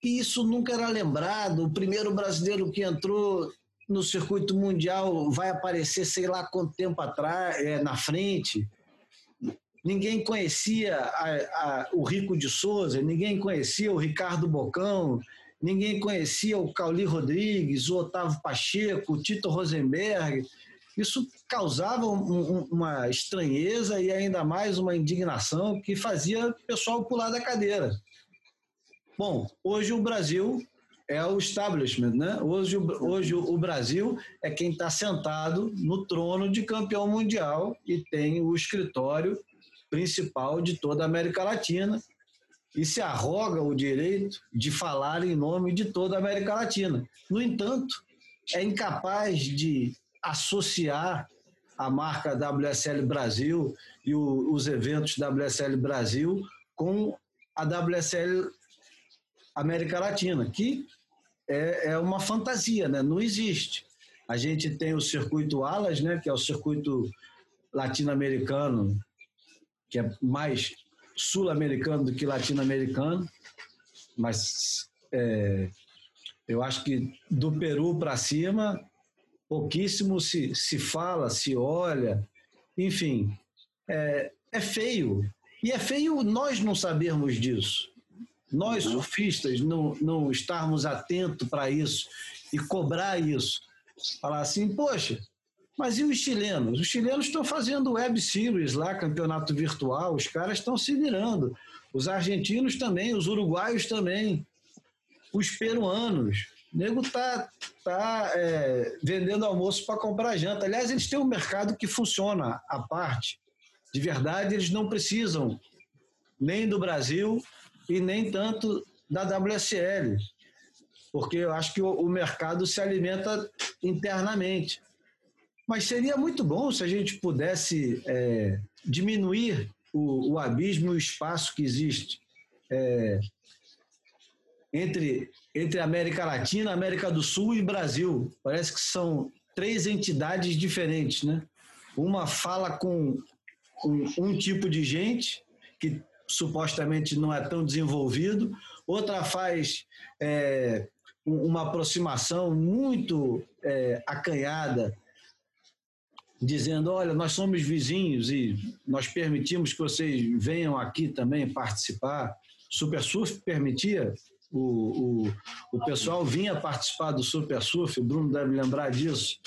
E isso nunca era lembrado. O primeiro brasileiro que entrou no circuito mundial vai aparecer, sei lá quanto tempo atrás, é, na frente. Ninguém conhecia a, a, o Rico de Souza, ninguém conhecia o Ricardo Bocão, ninguém conhecia o Cauli Rodrigues, o Otávio Pacheco, o Tito Rosenberg. Isso causava um, uma estranheza e ainda mais uma indignação que fazia o pessoal pular da cadeira. Bom, hoje o Brasil é o establishment, né? Hoje, hoje o Brasil é quem está sentado no trono de campeão mundial e tem o escritório principal de toda a América Latina e se arroga o direito de falar em nome de toda a América Latina. No entanto, é incapaz de associar a marca WSL Brasil e o, os eventos WSL Brasil com a WSL América Latina, que é, é uma fantasia, né? não existe. A gente tem o circuito Alas, né, que é o circuito latino-americano, que é mais sul-americano do que latino-americano, mas é, eu acho que do Peru para cima, pouquíssimo se, se fala, se olha, enfim, é, é feio. E é feio nós não sabermos disso. Nós, uhum. surfistas, não, não estarmos atentos para isso e cobrar isso. Falar assim, poxa, mas e os chilenos? Os chilenos estão fazendo web series lá, campeonato virtual, os caras estão se virando. Os argentinos também, os uruguaios também, os peruanos. O nego tá, tá é, vendendo almoço para comprar janta. Aliás, eles têm um mercado que funciona à parte. De verdade, eles não precisam nem do Brasil e nem tanto da WSL, porque eu acho que o, o mercado se alimenta internamente. Mas seria muito bom se a gente pudesse é, diminuir o, o, abismo e o espaço que existe é, entre, entre América Latina, América do Sul e Brasil. Parece que são três entidades diferentes, né? Uma fala com um, um tipo de gente que supostamente não é tão desenvolvido, outra faz é, uma aproximação muito é, acanhada dizendo: olha, nós somos vizinhos e nós permitimos que vocês venham aqui também participar. Super Surf permitia, o, o, o pessoal vinha participar do Super Surf, o Bruno deve lembrar disso.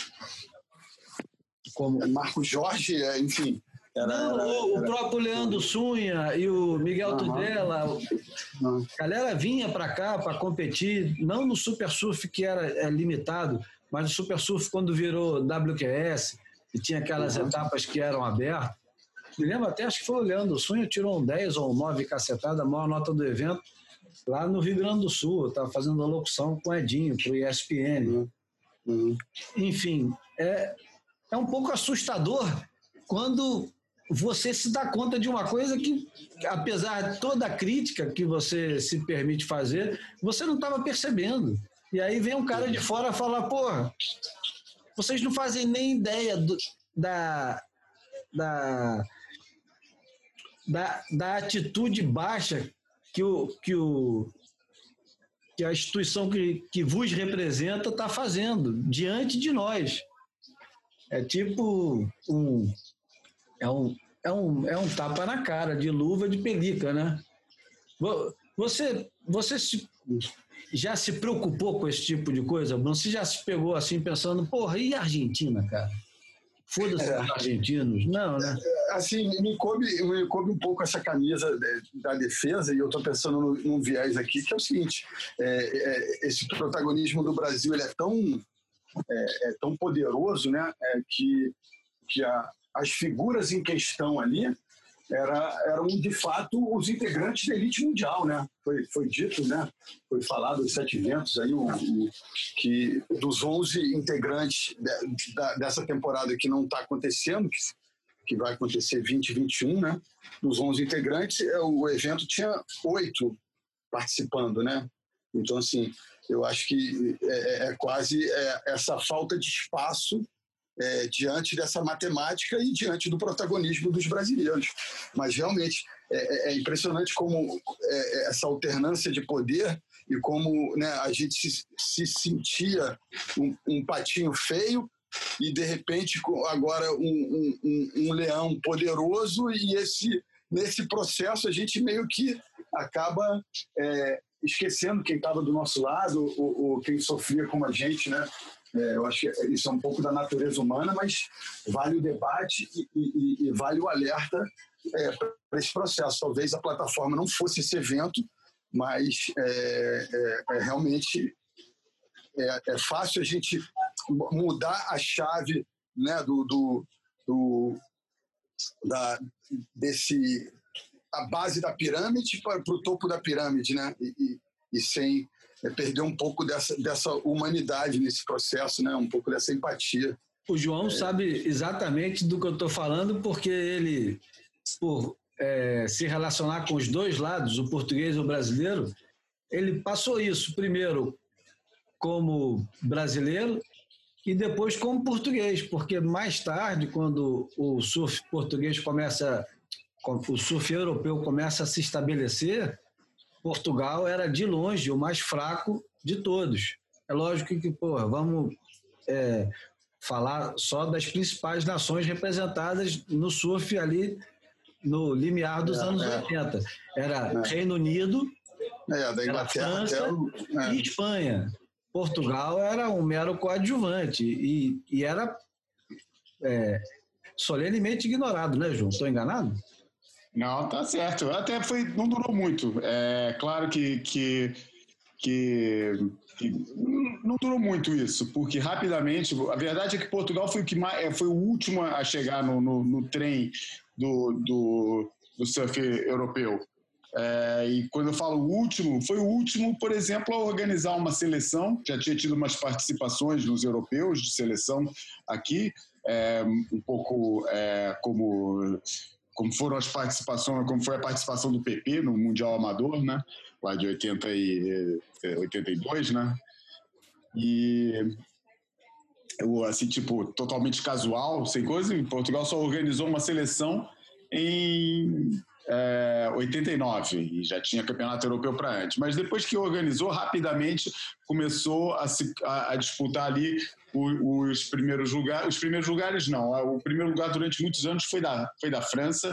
Como Marco Jorge, é, enfim. Era, Não, era, o, era... o, próprio Leandro Sunha e o Miguel uhum. Tudela, uhum. a galera vinha para cá para competir, não no Super Surf que era é, limitado, mas no Super Surf quando virou WQS, e tinha aquelas uhum. etapas que eram abertas. Me lembro até, acho que foi o Leandro Sunho, tirou um 10 ou um 9 cacetada, a maior nota do evento, lá no Rio Grande do Sul. Estava fazendo a locução com o Edinho, para o ESPN. Uhum. Uhum. Enfim, é, é um pouco assustador quando você se dá conta de uma coisa que, apesar de toda a crítica que você se permite fazer, você não estava percebendo. E aí vem um cara de fora falar, porra, vocês não fazem nem ideia do, da, da, da, da atitude baixa que, o, que, o, que a instituição que, que vos representa está fazendo diante de nós. É tipo um. É um, é um, é um tapa na cara, de luva de pelica, né? Você, você se já se preocupou com esse tipo de coisa, Bruno? Você já se pegou assim pensando, porra, e a Argentina, cara? Foda-se é. os argentinos. Não, né? É, assim, me coube, me coube um pouco essa camisa da defesa, e eu estou pensando num viés aqui, que é o seguinte: é, é, esse protagonismo do Brasil ele é tão, é, é tão poderoso né, é, que, que a, as figuras em questão ali era, eram de fato os integrantes da elite mundial, né? Foi, foi dito, né? Foi falado os sete ventos aí, o, o, que dos 11 integrantes de, da, dessa temporada que não está acontecendo, que, que vai acontecer 2021, né? Dos 11 integrantes, é, o evento tinha oito participando, né? Então, assim, eu acho que é, é, é quase é, essa falta de espaço é, diante dessa matemática e diante do protagonismo dos brasileiros. Mas realmente é, é, é impressionante como é, é, essa alternância de poder e como né, a gente se, se sentia um, um, patinho feio e de repente agora um, um, um leão poderoso e esse nesse processo a gente meio que acaba é, esquecendo quem estava do nosso lado, ou, ou, quem sofria como a gente, né? É, eu acho que isso é um pouco da natureza humana, mas vale o debate e, e, e vale o alerta é, para esse processo. Talvez a plataforma não fosse esse evento, mas é, é, é realmente é, é, fácil a gente mudar a chave né, do, do, do da, desse a base da pirâmide para o topo da pirâmide, né? E, e, e sem é perder um pouco dessa, dessa humanidade nesse processo, né? um pouco dessa empatia. O João é. sabe exatamente do que eu estou falando, porque ele, por é, se relacionar com os dois lados, o português e o brasileiro, ele passou isso primeiro como brasileiro e depois como português, porque mais tarde, quando o surf português começa, o surf europeu começa a se estabelecer, Portugal era de longe o mais fraco de todos. É lógico que, pô, vamos é, falar só das principais nações representadas no surf ali no limiar dos é, anos é. 80. Era é. Reino Unido, é, da Inglaterra França até, e Espanha. Portugal era um mero coadjuvante e, e era é, solenemente ignorado, né, João? Estou enganado? Não, tá certo. Até foi, não durou muito. É claro que, que, que, que não durou muito isso, porque rapidamente, a verdade é que Portugal foi o que mais, é, foi o último a chegar no, no, no trem do, do, do surf europeu. É, e quando eu falo último, foi o último, por exemplo, a organizar uma seleção. Já tinha tido umas participações nos europeus de seleção aqui, é, um pouco é, como como foram as participações, como foi a participação do PP no Mundial Amador, né? Lá de 80 e 82, né? E assim, tipo, totalmente casual, sem coisa. Em Portugal só organizou uma seleção em é, 89 e já tinha campeonato europeu para antes. Mas depois que organizou, rapidamente começou a, se, a, a disputar ali os, os, primeiros lugares. Os primeiros lugares não. O primeiro lugar durante muitos anos foi da, foi da França,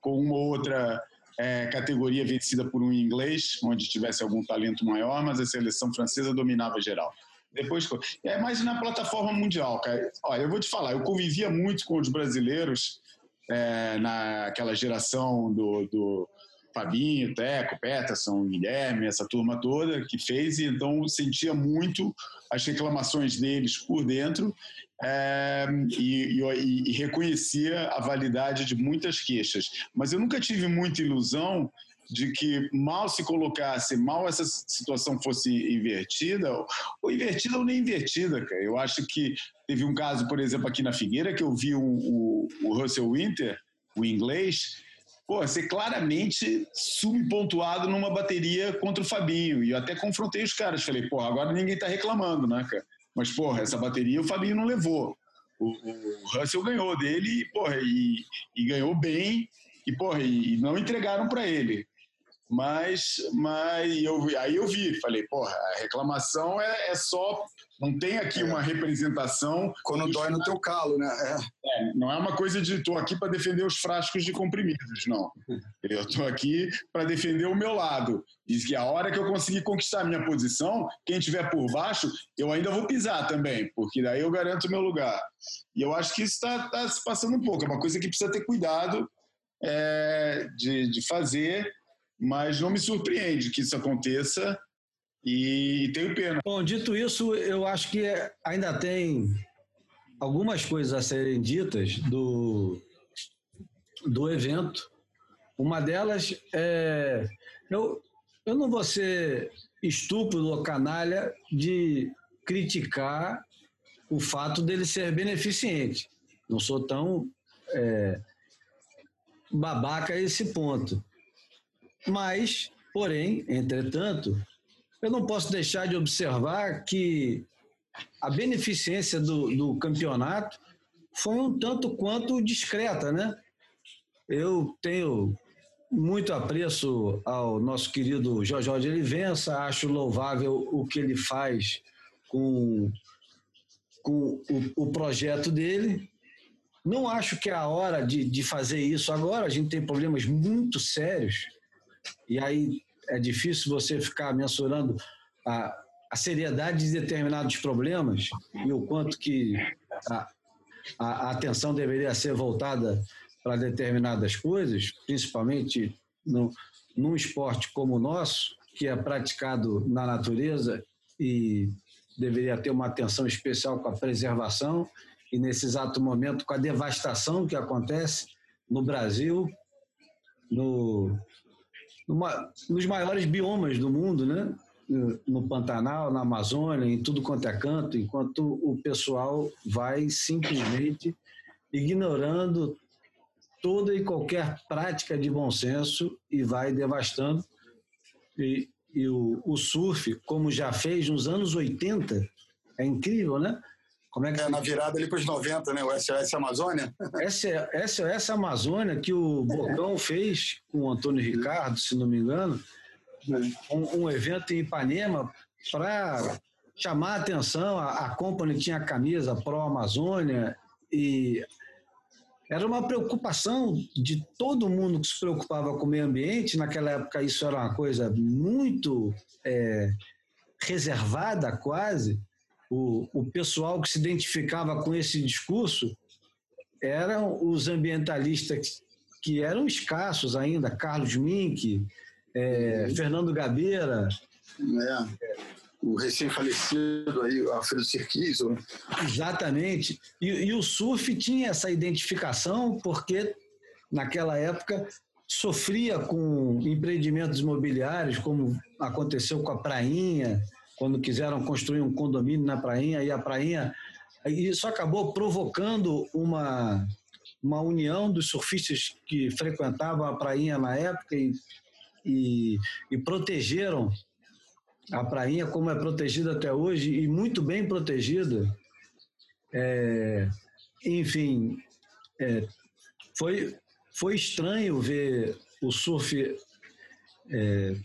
com uma outra é, categoria vencida por um inglês, onde tivesse algum talento maior, mas a seleção francesa dominava geral. Depois, é mais na plataforma mundial, cara. Olha, eu vou te falar, eu convivia muito com os brasileiros é, naquela geração do, do Fabinho, Teco, Peterson, Guilherme, essa turma toda que fez, e então sentia muito as reclamações deles por dentro é, e, e, e, reconhecia a validade de muitas queixas. Mas eu nunca tive muita ilusão de que mal se colocasse, mal essa situação fosse invertida, ou invertida ou nem invertida, cara. Eu acho que teve um caso, por exemplo, aqui na Figueira, que eu vi o, o, o Russell Winter, o inglês, pô, ser claramente subpontuado numa bateria contra o Fabinho. E eu até confrontei os caras, falei, pô, agora ninguém tá reclamando, né, cara? Mas, porra, essa bateria o Fabinho não levou. O, o Russell ganhou dele, porra, e, e ganhou bem, e, porra, e não entregaram para ele. Mas, mas eu, aí eu vi, falei, porra, a reclamação é, é só. Não tem aqui é. uma representação. Quando dói no teu calo, né? É. é não é uma coisa de estou aqui para defender os frascos de comprimidos, não. [laughs] Eu estou aqui para defender o meu lado. E que a hora que eu conseguir conquistar a minha posição, quem estiver por baixo, eu ainda vou pisar também, porque daí eu garanto o meu lugar. E eu acho que isso está tá se passando um pouco. É uma coisa que precisa ter cuidado é, de, de fazer mas não me surpreende que isso aconteça e tenho pena. Bom, dito isso, eu acho que ainda tem algumas coisas a serem ditas do, do evento. Uma delas é. Eu, eu não vou ser estúpido ou canalha de criticar o fato dele ser beneficente. Não sou tão é, babaca a esse ponto. Mas, porém, entretanto, eu não posso deixar de observar que a beneficência do, do campeonato foi um tanto quanto discreta, né? Eu tenho muito apreço ao nosso querido Jorge de Olivença, acho louvável o que ele faz com, com o, o projeto dele. Não acho que é a hora de, de fazer isso agora, a gente tem problemas muito sérios e aí é difícil você ficar mensurando a, a seriedade de determinados problemas e o quanto que a, a, atenção deveria ser voltada para determinadas coisas, principalmente no, num esporte como o nosso, que é praticado na natureza e deveria ter uma atenção especial com a preservação e nesse exato momento com a devastação que acontece no Brasil, no, numa, nos maiores biomas do mundo, né? no Pantanal, na Amazônia, em tudo quanto é canto, enquanto o pessoal vai simplesmente ignorando toda e qualquer prática de bom senso e vai devastando. E, e o, o surf, como já fez nos anos 80, é incrível, né? Como é que é, na virada ali para os 90, né? O SOS Amazônia. SOS Amazônia, que o Bocão fez com o Antônio Ricardo, se não me engano, é. um, um evento em Ipanema para chamar a atenção. A, a Company tinha a camisa Pro Amazônia e era uma preocupação de todo mundo que se preocupava com o meio ambiente. Naquela época, isso era uma coisa muito é, reservada, quase o, o pessoal que se identificava com esse discurso eram os ambientalistas que eram escassos ainda, Carlos Mink, é, Fernando Gabeira. É, o recém-falecido aí, Alfredo Sirquizo. Exatamente. E, e o surf tinha essa identificação porque, naquela época, sofria com empreendimentos imobiliários, como aconteceu com a Prainha, quando quiseram construir um condomínio na prainha, e a prainha. Isso acabou provocando uma, uma união dos surfistas que frequentavam a prainha na época e, e, e protegeram a prainha como é protegida até hoje e muito bem protegida. É, enfim, é, foi, foi estranho ver o surf é,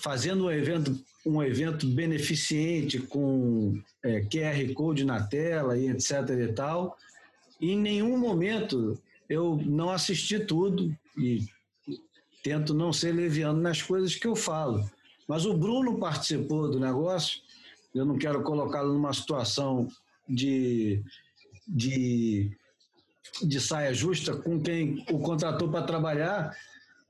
fazendo um evento um evento beneficente com é, QR Code na tela e etc e tal. E em nenhum momento eu não assisti tudo e tento não ser leviano nas coisas que eu falo. Mas o Bruno participou do negócio, eu não quero colocá-lo numa situação de, de, de saia justa com quem o contratou para trabalhar,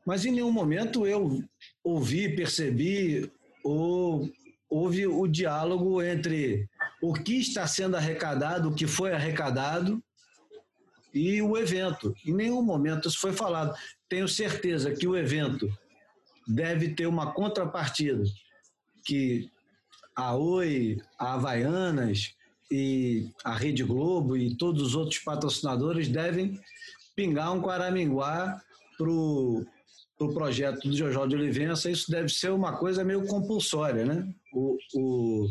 mas em nenhum momento eu ouvi, percebi ou houve o diálogo entre o que está sendo arrecadado, o que foi arrecadado e o evento. Em nenhum momento isso foi falado. Tenho certeza que o evento deve ter uma contrapartida que a Oi, a Havaianas e a Rede Globo e todos os outros patrocinadores devem pingar um Quaraminguá para o para o projeto do Jojó de Olivença, isso deve ser uma coisa meio compulsória, né? O, o,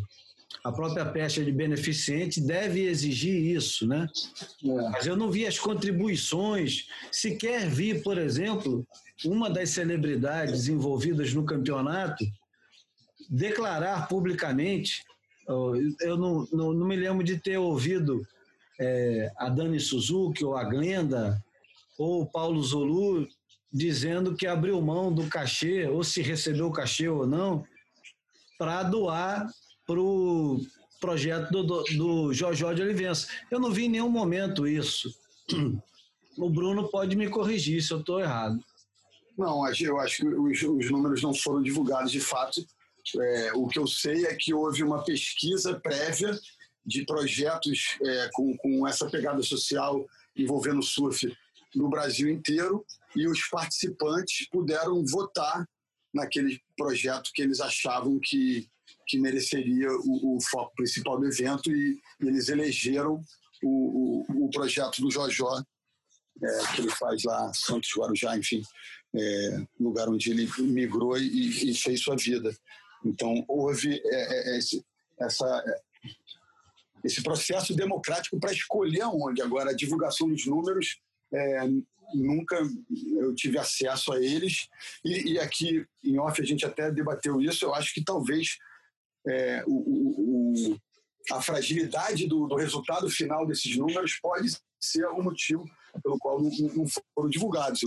a própria pecha de beneficente deve exigir isso, né? É. Mas eu não vi as contribuições, sequer vi, por exemplo, uma das celebridades envolvidas no campeonato declarar publicamente, eu não, não, não me lembro de ter ouvido é, a Dani Suzuki ou a Glenda ou o Paulo Zolu dizendo que abriu mão do cachê, ou se recebeu o cachê ou não, para doar para o projeto do, do, do Jorge de Olivença. Eu não vi em nenhum momento isso. O Bruno pode me corrigir se eu estou errado. Não, eu acho que os, os, números não foram divulgados de fato. É, o que eu sei é que houve uma pesquisa prévia de projetos é, com, com essa pegada social envolvendo o surf no Brasil inteiro e os participantes puderam votar naquele projeto que eles achavam que, que mereceria o, o foco principal do evento e, eles elegeram o, o, o, projeto do Jojó, é, que ele faz lá, Santos Guarujá, enfim, é, lugar onde ele migrou e, e, fez sua vida. Então, houve é, é esse, essa, é, esse processo democrático para escolher onde. Agora, a divulgação dos números é, nunca eu tive acesso a eles. E, e, aqui em off a gente até debateu isso. Eu acho que talvez é, o, o, a fragilidade do, do, resultado final desses números pode ser o motivo pelo qual não, não foram divulgados.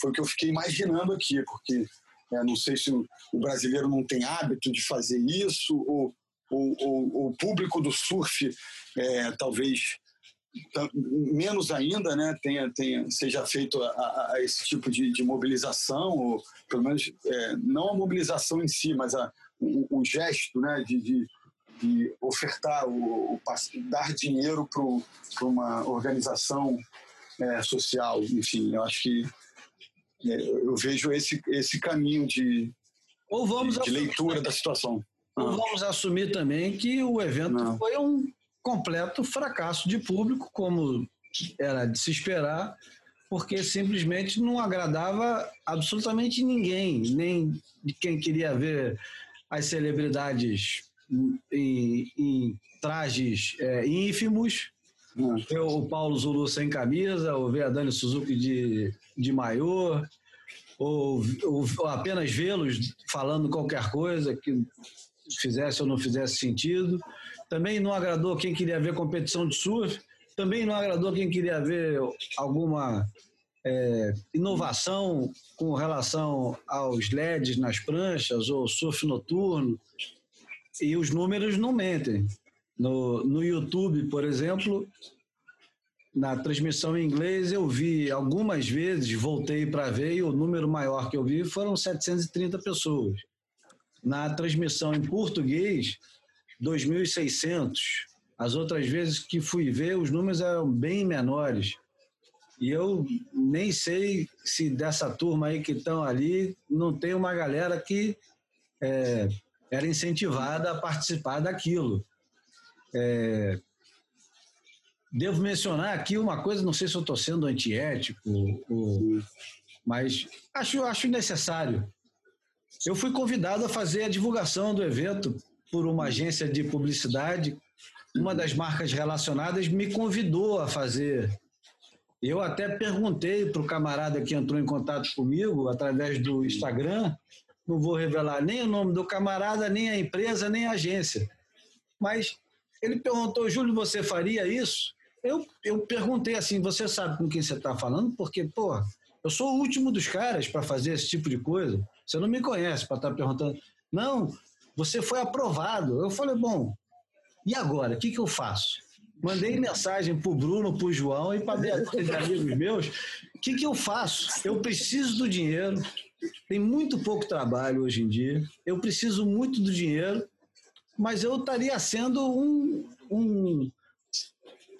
Foi o que eu fiquei imaginando aqui, porque é, não sei se o, brasileiro não tem hábito de fazer isso, ou o público do surf é, talvez menos ainda né, tenha, tenha, seja feito a, a esse tipo de, de, mobilização, ou pelo menos é, não a mobilização em si, mas a, o, o gesto né, de, de, de ofertar, o, o, dar dinheiro para uma organização é, social. Enfim, eu acho que é, eu vejo esse, esse caminho de, de, de leitura da situação. Ou ah. vamos assumir também que o evento não. foi um completo fracasso de público, como era de se esperar, porque simplesmente não agradava absolutamente ninguém, nem de quem queria ver as celebridades em, em trajes é, ínfimos, hum. o Paulo Zulu sem camisa, ou ver a Dani Suzuki de, de maior, ou, ou, ou apenas vê-los falando qualquer coisa que fizesse ou não fizesse sentido. Também não agradou quem queria ver competição de surf, também não agradou quem queria ver alguma é, inovação com relação aos LEDs nas pranchas ou surf noturno. E os números não mentem. No, no YouTube, por exemplo, na transmissão em inglês eu vi algumas vezes, voltei para ver e o número maior que eu vi foram 730 pessoas. Na transmissão em português, 2.600. As outras vezes que fui ver, os números eram bem menores. E eu nem sei se dessa turma aí que estão ali não tem uma galera que é, era incentivada a participar daquilo. É, devo mencionar aqui uma coisa, não sei se eu estou sendo antiético, ou, mas acho, acho necessário. Eu fui convidado a fazer a divulgação do evento por uma agência de publicidade. Uma das marcas relacionadas me convidou a fazer. Eu até perguntei para o camarada que entrou em contato comigo através do Instagram. Não vou revelar nem o nome do camarada, nem a empresa, nem a agência. Mas ele perguntou, Júlio, você faria isso? Eu, eu perguntei assim, você sabe com quem você está falando? Porque, pô, eu sou o último dos caras para fazer esse tipo de coisa. Você não me conhece para estar tá perguntando. Não, você foi aprovado. Eu falei, bom, e agora? O que, que eu faço? Mandei mensagem para o Bruno, para o João e para de amigos meus. O que, que eu faço? Eu preciso do dinheiro. Tem muito pouco trabalho hoje em dia. Eu preciso muito do dinheiro, mas eu estaria sendo um, um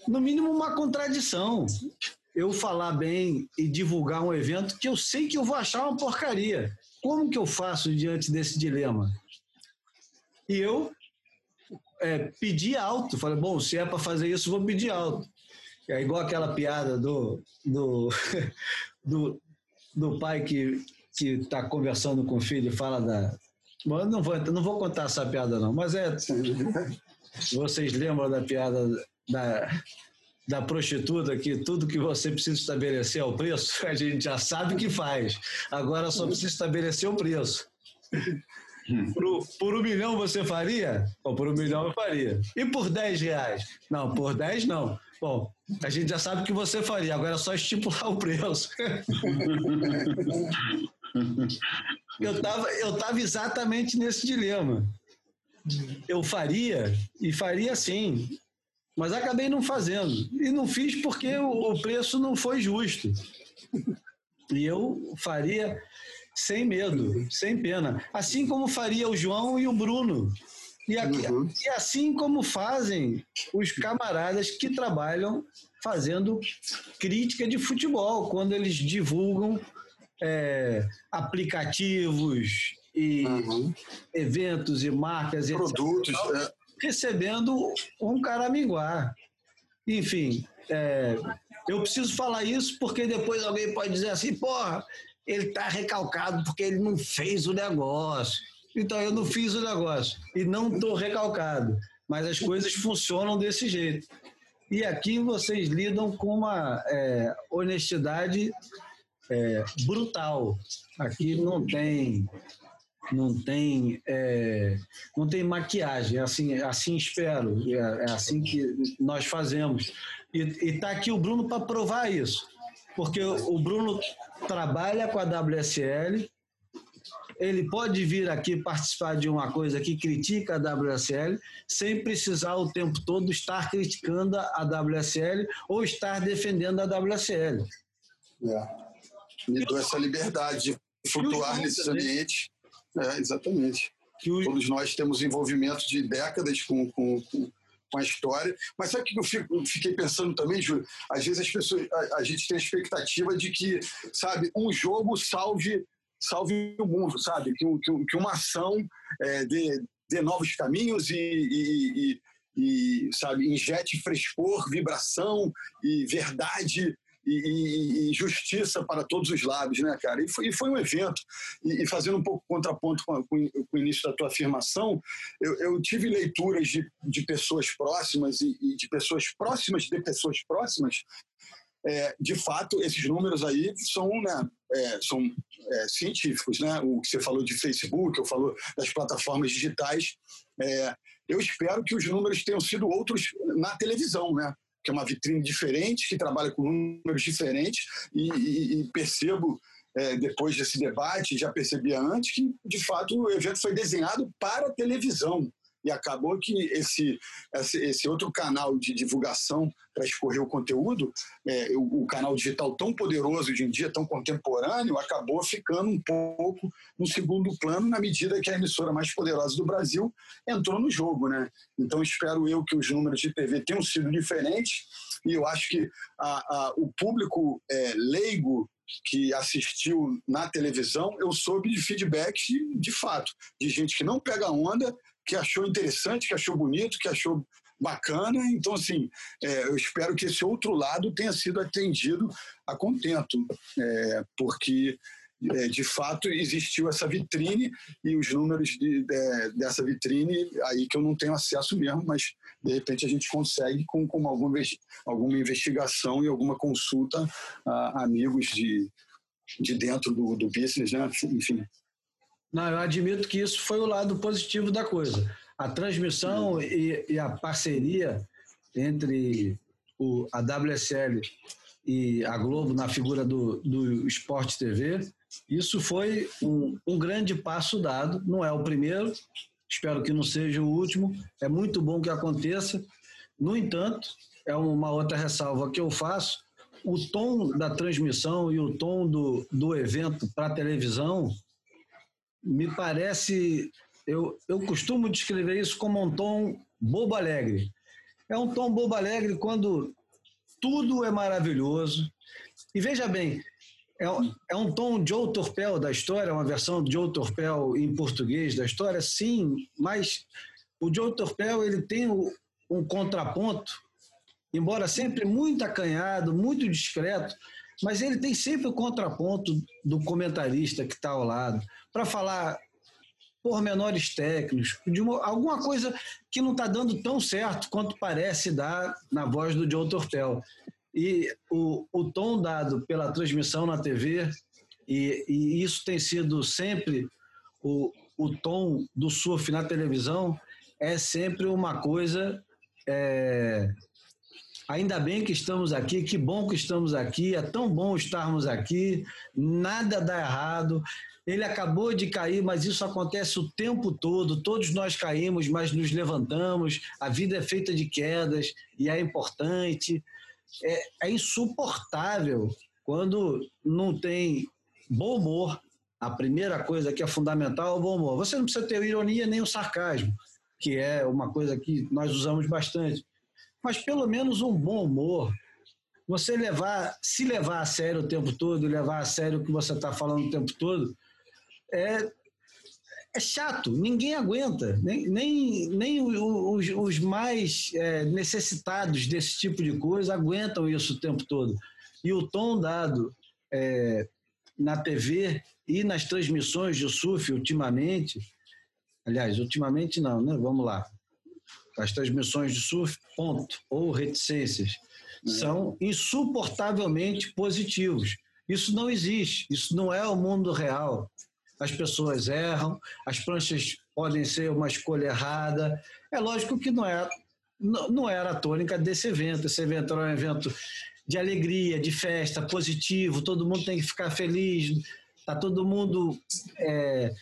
no mínimo, uma contradição. Eu falar bem e divulgar um evento que eu sei que eu vou achar uma porcaria. Como que eu faço diante desse dilema? E eu é, pedi alto. Falei, bom, se é para fazer isso, vou pedir alto. É igual aquela piada do, do, [laughs] do, do pai que está conversando com o filho e fala da. não vou, não vou contar essa piada, não, mas é. Vocês lembram da piada da, da prostituta que tudo que você precisa estabelecer é o preço? [laughs] A gente já sabe que faz. Agora só precisa estabelecer o preço. Por, por, um milhão você faria? Bom, por um milhão eu faria. E por 10 reais? Não, por 10 não. Bom, a gente já sabe que você faria, agora é só estipular [laughs] o preço. eu estava eu tava exatamente nesse dilema. Eu faria, e faria sim, mas acabei não fazendo. E não fiz porque o, o preço não foi justo. E eu faria sem medo, sem pena. Assim como faria o João e o Bruno. E, aqui, uhum. e assim como fazem os camaradas que trabalham fazendo crítica de futebol, quando eles divulgam é, aplicativos e uhum. eventos e marcas produtos e é. recebendo um caraminguá. Enfim, é, eu preciso falar isso porque depois alguém pode dizer assim, porra, ele está recalcado porque ele não fez o negócio. Então eu não fiz o negócio e não estou recalcado, mas as coisas funcionam desse jeito. E aqui vocês lidam com uma é, honestidade é, brutal. Aqui não tem não tem é, não tem maquiagem, é assim, é assim espero, é, é, assim que nós fazemos. E está aqui o Bruno para provar isso, porque o Bruno trabalha com a WSL, ele pode vir aqui participar de uma coisa que critica a WSL, sem precisar o tempo todo estar criticando a WSL ou estar defendendo a WSL. É me deu essa liberdade de flutuar nesses ambientes. É, exatamente. Todos nós temos envolvimento de décadas com, com, com, com a história. Mas sabe o que eu fico, fiquei pensando também, Júlio? Às vezes as pessoas, a, a, gente tem a expectativa de que, sabe, um jogo salve, salve o mundo, sabe? Que, que, que uma ação é, dê, dê novos caminhos e, e, e, e, sabe, injete frescor, vibração e verdade e, e, justiça para todos os lados, né, cara? E foi, e foi um evento. E, fazendo um pouco contraponto com, com, com, o início da tua afirmação, eu, eu tive leituras de, de pessoas próximas e, e, de pessoas próximas de pessoas próximas. É, de fato, esses números aí são, né, é, são é, científicos, né? O que você falou de Facebook, eu falou das plataformas digitais. É, eu espero que os números tenham sido outros na televisão, né? Que é uma vitrine diferente, que trabalha com números diferentes, e, e, e percebo, é, depois desse debate, já percebia antes, que, de fato, o evento foi desenhado para televisão e acabou que esse, esse, esse outro canal de divulgação para escorrer o conteúdo, é, o, o, canal digital tão poderoso de em dia, tão contemporâneo, acabou ficando um pouco no segundo plano na medida que a emissora mais poderosa do Brasil entrou no jogo. Né? Então espero eu que os números de TV tenham sido diferentes e eu acho que a, a, o público é, leigo que assistiu na televisão, eu soube de feedback de fato, de gente que não pega onda, que achou interessante, que achou bonito, que achou bacana. Então, assim, é, eu espero que esse outro lado tenha sido atendido a contento, é, porque é, de fato existiu essa vitrine e os números de, de, dessa vitrine aí que eu não tenho acesso mesmo, mas de repente a gente consegue com, com alguma, alguma investigação e alguma consulta a amigos de, de dentro do, do business, né? enfim. Não, eu admito que isso foi o lado positivo da coisa. A transmissão e, e a parceria entre o, a WSL e a Globo na figura do, do Esporte TV, isso foi um, um grande passo dado. Não é o primeiro, espero que não seja o último. É muito bom que aconteça. No entanto, é uma outra ressalva que eu faço. O tom da transmissão e o tom do, do evento para televisão me parece. Eu, eu costumo descrever isso como um tom bobo alegre. É um tom bobo alegre quando tudo é maravilhoso. E veja bem, é, é um tom Joe Torpel da história, uma versão de Joe Torpel em português da história, sim, mas o Joe Torpel ele tem um contraponto, embora sempre muito acanhado, muito discreto, mas ele tem sempre o contraponto do comentarista que está ao lado, para falar pormenores técnicos, de uma, alguma coisa que não está dando tão certo quanto parece dar na voz do Joe Tortel. E o, o tom dado pela transmissão na TV, e, e isso tem sido sempre o, o tom do surf na televisão, é sempre uma coisa é, Ainda bem que estamos aqui, que bom que estamos aqui, é tão bom estarmos aqui, nada dá errado. Ele acabou de cair, mas isso acontece o tempo todo. Todos nós caímos, mas nos levantamos. A vida é feita de quedas e é importante. É, é insuportável quando não tem bom humor. A primeira coisa que é fundamental é o bom humor. Você não precisa ter ironia nem o sarcasmo, que é uma coisa que nós usamos bastante mas pelo menos um bom humor. Você levar, se levar a sério o tempo todo, levar a sério o que você está falando o tempo todo, é, é chato, ninguém aguenta, nem, nem, nem os, os mais é, necessitados desse tipo de coisa aguentam isso o tempo todo. E o tom dado é, na TV e nas transmissões de surf ultimamente, aliás, ultimamente não, né? Vamos lá as transmissões de surf, ponto, ou reticências, é. são insuportavelmente positivos. Isso não existe, isso não é o mundo real. As pessoas erram, as pranchas podem ser uma escolha errada. É lógico que não, é, não era a tônica desse evento. Esse evento era um evento de alegria, de festa, positivo, todo mundo tem que ficar feliz, está todo mundo é,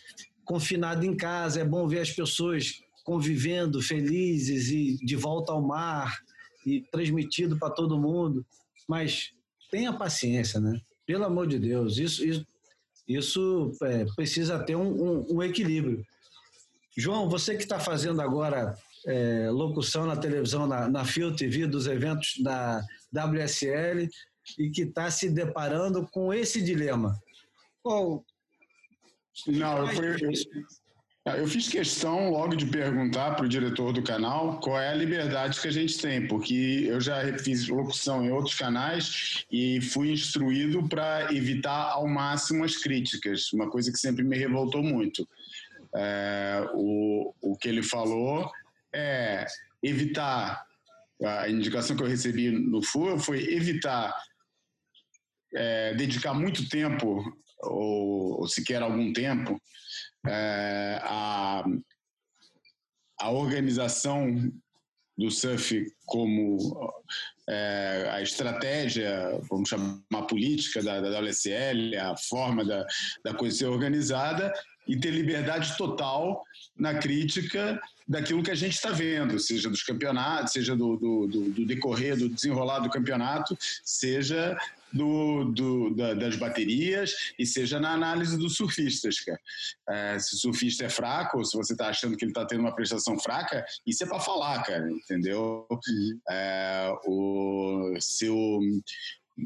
confinado em casa, é bom ver as pessoas convivendo felizes e de volta ao mar e transmitido para todo mundo. Mas tenha paciência, né? Pelo amor de Deus, isso, isso, isso é, precisa ter um, um, um, equilíbrio. João, você que está fazendo agora é, locução na televisão, na, na Fio TV, dos eventos da WSL, e que está se deparando com esse dilema. Qual, Não, eu fui, eu fiz questão logo de perguntar para o diretor do canal qual é a liberdade que a gente tem, porque eu já fiz locução em outros canais e fui instruído para evitar ao máximo as críticas, uma coisa que sempre me revoltou muito. É, o, o que ele falou é evitar, a indicação que eu recebi no FUA foi evitar é, dedicar muito tempo, ou, ou sequer algum tempo, é, a, a organização do surf como é, a estratégia, vamos chamar política da, da WSL, a forma da, da coisa ser organizada e ter liberdade total na crítica daquilo que a gente está vendo, seja dos campeonatos, seja do, do, do, do decorrer, do desenrolar do campeonato, seja do, do, da, das baterias e seja na análise dos surfistas, cara. É, se o surfista é fraco, ou se você está achando que ele está tendo uma prestação fraca, isso é para falar, cara, entendeu? Uhum. É, o, se o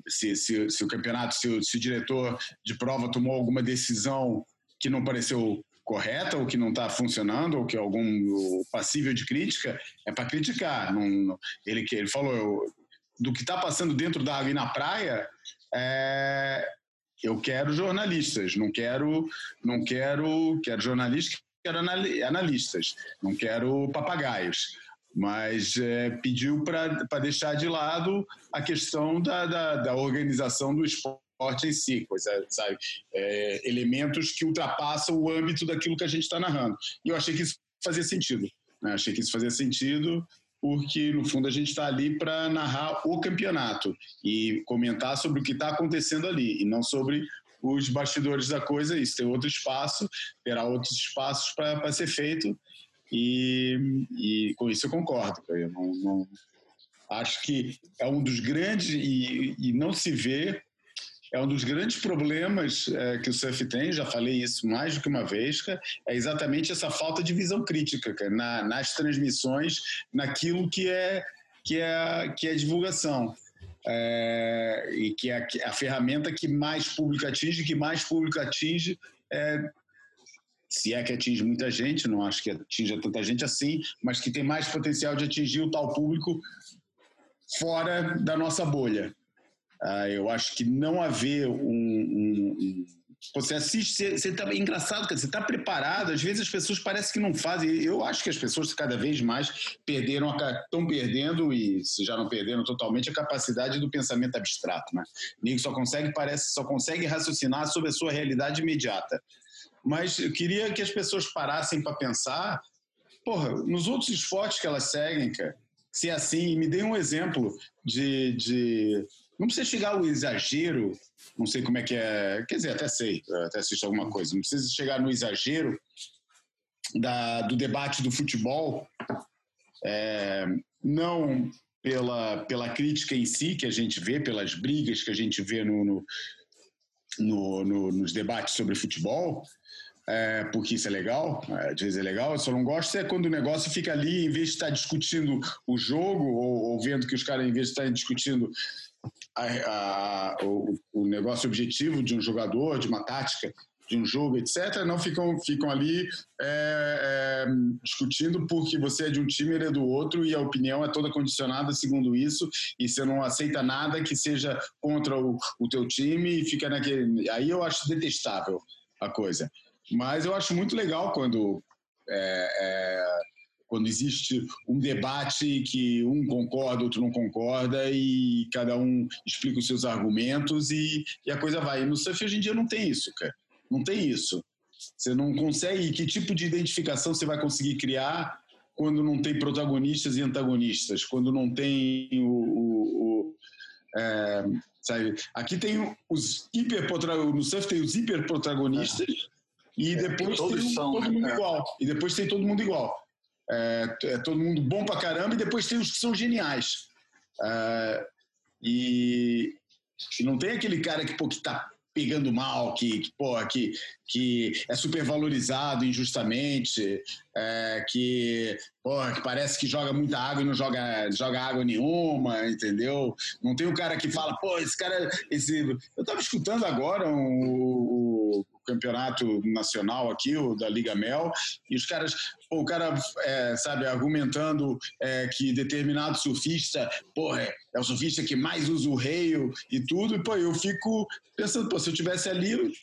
se, se, se, o campeonato, se o, se o diretor de prova tomou alguma decisão que não pareceu correta ou que não está funcionando ou que é algum passível de crítica é para criticar não, ele que ele falou eu, do que está passando dentro da água e na praia, é, eu quero jornalistas, não quero, não quero, quero jornalistas, quero analistas, não quero papagaios. Mas é, pediu para deixar de lado a questão da, da, da organização do esporte em si, coisa, sabe? É, elementos que ultrapassam o âmbito daquilo que a gente está narrando. E eu achei que isso fazia sentido. Né? Achei que isso fazia sentido porque no fundo a gente está ali para narrar o campeonato e comentar sobre o que está acontecendo ali e não sobre os bastidores da coisa. Isso tem outro espaço, terá outros espaços para ser feito e, e, com isso eu concordo. Eu não, não, acho que é um dos grandes e, e não se vê é um dos grandes problemas é, que o surf tem, já falei isso mais do que uma vez, cara, é exatamente essa falta de visão crítica cara, na, nas transmissões, naquilo que é, que é, que é divulgação. É, e que é a, a, ferramenta que mais público atinge, que mais público atinge, é, se é que atinge muita gente, não acho que atinja tanta gente assim, mas que tem mais potencial de atingir o tal público fora da nossa bolha. Uh, eu acho que não haver um, um, um você assiste, você está engraçado, você está preparado. Às vezes as pessoas parecem que não fazem. Eu acho que as pessoas cada vez mais perderam, estão perdendo e se já não perderam totalmente a capacidade do pensamento abstrato, né? Ninguém só consegue parece só consegue raciocinar sobre a sua realidade imediata. Mas eu queria que as pessoas parassem para pensar, porra, nos outros esportes que elas seguem, cara. Se é assim, me dê um exemplo de, de não precisa chegar ao exagero, não sei como é que é, quer dizer, até sei, até assisto alguma coisa, não precisa chegar no exagero da, do debate do futebol, é, não pela, pela crítica em si que a gente vê, pelas brigas que a gente vê no, no, no, no nos debates sobre futebol, é, porque isso é legal, é, às vezes é legal, eu só não gosto é quando o negócio fica ali, em vez de estar discutindo o jogo, ou, ou vendo que os caras, em vez de estarem discutindo a, a, o, o, negócio objetivo de um jogador, de uma tática, de um jogo, etc., não ficam, ficam ali é, é, discutindo porque você é de um time, ele é do outro, e a opinião é toda condicionada segundo isso, e você não aceita nada que seja contra o, o teu time, e fica naquele. Aí eu acho detestável a coisa. Mas eu acho muito legal quando é, é quando existe um debate que um concorda, outro não concorda e cada um explica os seus argumentos e, e a coisa vai. E no surf hoje em dia não tem isso, cara. Não tem isso. Você não consegue. Que tipo de identificação você vai conseguir criar quando não tem protagonistas e antagonistas? Quando não tem o. o, o é, sabe? Aqui tem os hiperprotagonistas. No surf tem os hiperprotagonistas. É. E depois é, tem são, todo mundo é. igual. E depois tem todo mundo igual é, é, todo mundo bom pra caramba, e depois tem os que são geniais. É, e, e, não tem aquele cara que, pô, que tá pegando mal, que, que, pô, que, que é super valorizado injustamente, é, que, pô, que parece que joga muita água e não joga, joga água nenhuma, entendeu? Não tem o um cara que fala, pô, esse cara. Esse... Eu estava escutando agora o, campeonato nacional aqui, o da Liga Mel, e os caras, o cara, é, sabe, argumentando é, que determinado surfista, porra, é o surfista que mais usa o reio e tudo, e pô, eu fico pensando, pô, se eu tivesse ali,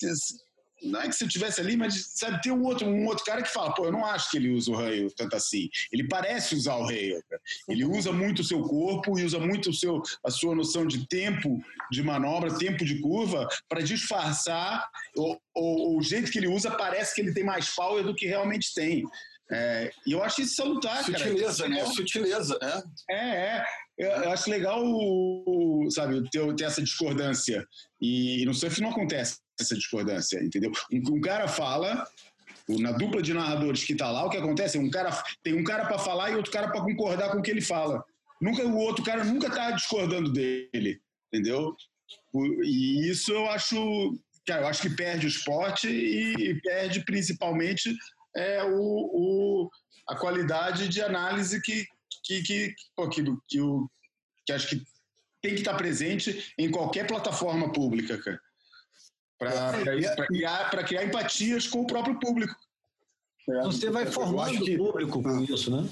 não é que se eu tivesse ali, mas sabe, tem um outro, um outro cara que fala, pô, eu não acho que ele usa o raio tanto assim. Ele parece usar o raio. Ele usa muito o seu corpo e usa muito o seu, a sua noção de tempo de manobra, tempo de curva, para disfarçar. O, o, jeito que ele usa parece que ele tem mais power do que realmente tem. É, e eu acho isso salutar, Sutileza, cara. né? É Sutileza, é. É, é. Eu, eu acho legal, sabe, ter, ter essa discordância. E, e no surf não acontece essa discordância, entendeu? Um, um cara fala, na dupla de narradores que está lá, o que acontece? Um cara, tem um cara para falar e outro cara para concordar com o que ele fala. Nunca o outro cara nunca está discordando dele, entendeu? E isso eu acho, cara, eu acho que perde o esporte e perde principalmente é, o, o a qualidade de análise que que que, que, que, que, que acho que tem que estar presente em qualquer plataforma pública, cara para é, criar, criar empatias com o próprio público. É, Você vai formando o público com ah. isso, né?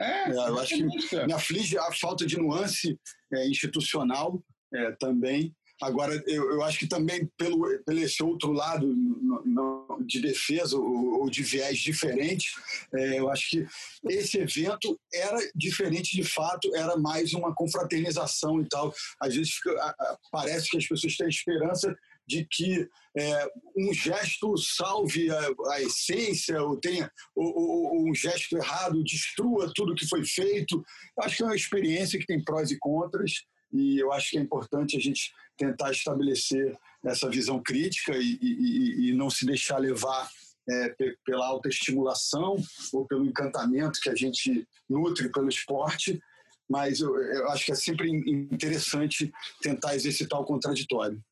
É, é, eu acho que me aflige a falta de nuance é, institucional é, também. Agora, eu, eu, acho que também pelo, pelo esse outro lado no, no, de defesa ou, ou, de viés diferente, é, eu acho que esse evento era diferente de fato, era mais uma confraternização e tal. Às vezes fica, a, a, parece que as pessoas têm esperança de que é, um gesto salve a, a essência, ou tenha ou, ou, um gesto errado destrua tudo que foi feito. Acho que é uma experiência que tem prós e contras, e eu acho que é importante a gente tentar estabelecer essa visão crítica e, e, e não se deixar levar é, pela autoestimulação ou pelo encantamento que a gente nutre pelo esporte, mas eu, eu acho que é sempre interessante tentar exercitar o contraditório.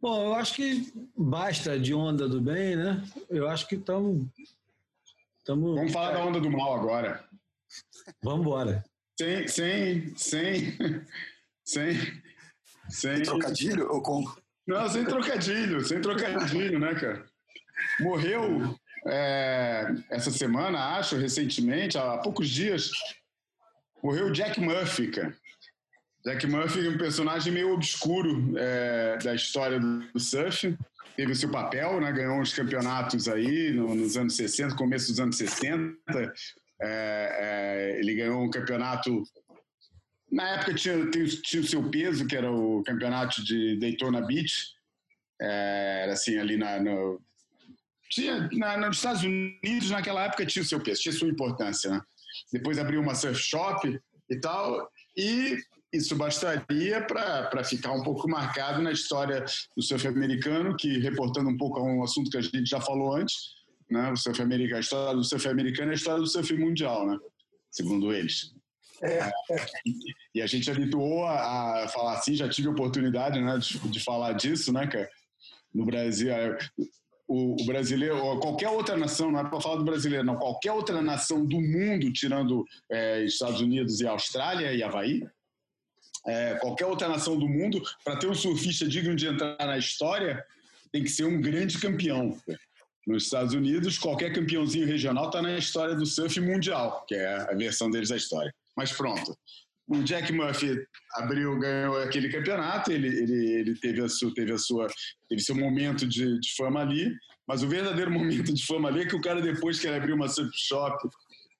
Bom, eu acho que basta de onda do bem, né? Eu acho que estamos. Tamo... Vamos falar da onda do mal agora. Vamos embora. Sem, sem, sem, sem, sem. Trocadilho ou com? Não, sem trocadilho, sem trocadilho, né, cara? Morreu é, essa semana, acho, recentemente, há poucos dias, morreu o Jack Murphy, cara. Jack Murphy é um personagem meio obscuro é, da história do, surf. Teve o seu papel, né? ganhou uns campeonatos aí no, nos anos 60, começo dos anos 60. É, é, ele ganhou um campeonato. Na época tinha, tinha, o seu peso, que era o campeonato de Daytona Beach. É, era assim, ali na, no, tinha, na, nos Estados Unidos, naquela época, tinha o seu peso, tinha sua importância. Né? Depois abriu uma surf shop e tal. E isso bastaria para ficar um pouco marcado na história do surf americano, que, reportando um pouco a um assunto que a gente já falou antes, né, o surf americano, a história do surf americano é a história do surf mundial, né, segundo eles. [laughs] E a gente habituou a, a, falar assim, já tive oportunidade né, de, de falar disso, né, cara? No Brasil, é, o, o, brasileiro, qualquer outra nação, não é para falar do brasileiro, não, qualquer outra nação do mundo, tirando é, Estados Unidos e Austrália e Havaí, é, qualquer outra nação do mundo, para ter um surfista digno de entrar na história, tem que ser um grande campeão. Nos Estados Unidos, qualquer campeãozinho regional está na história do surf mundial, que é a versão deles da história. Mas pronto. O Jack Murphy abriu, ganhou aquele campeonato, ele, ele, ele teve, a sua, teve, a sua, teve seu momento de, de fama ali, mas o verdadeiro [laughs] momento de fama ali é que o cara, depois que ele abriu uma surf shop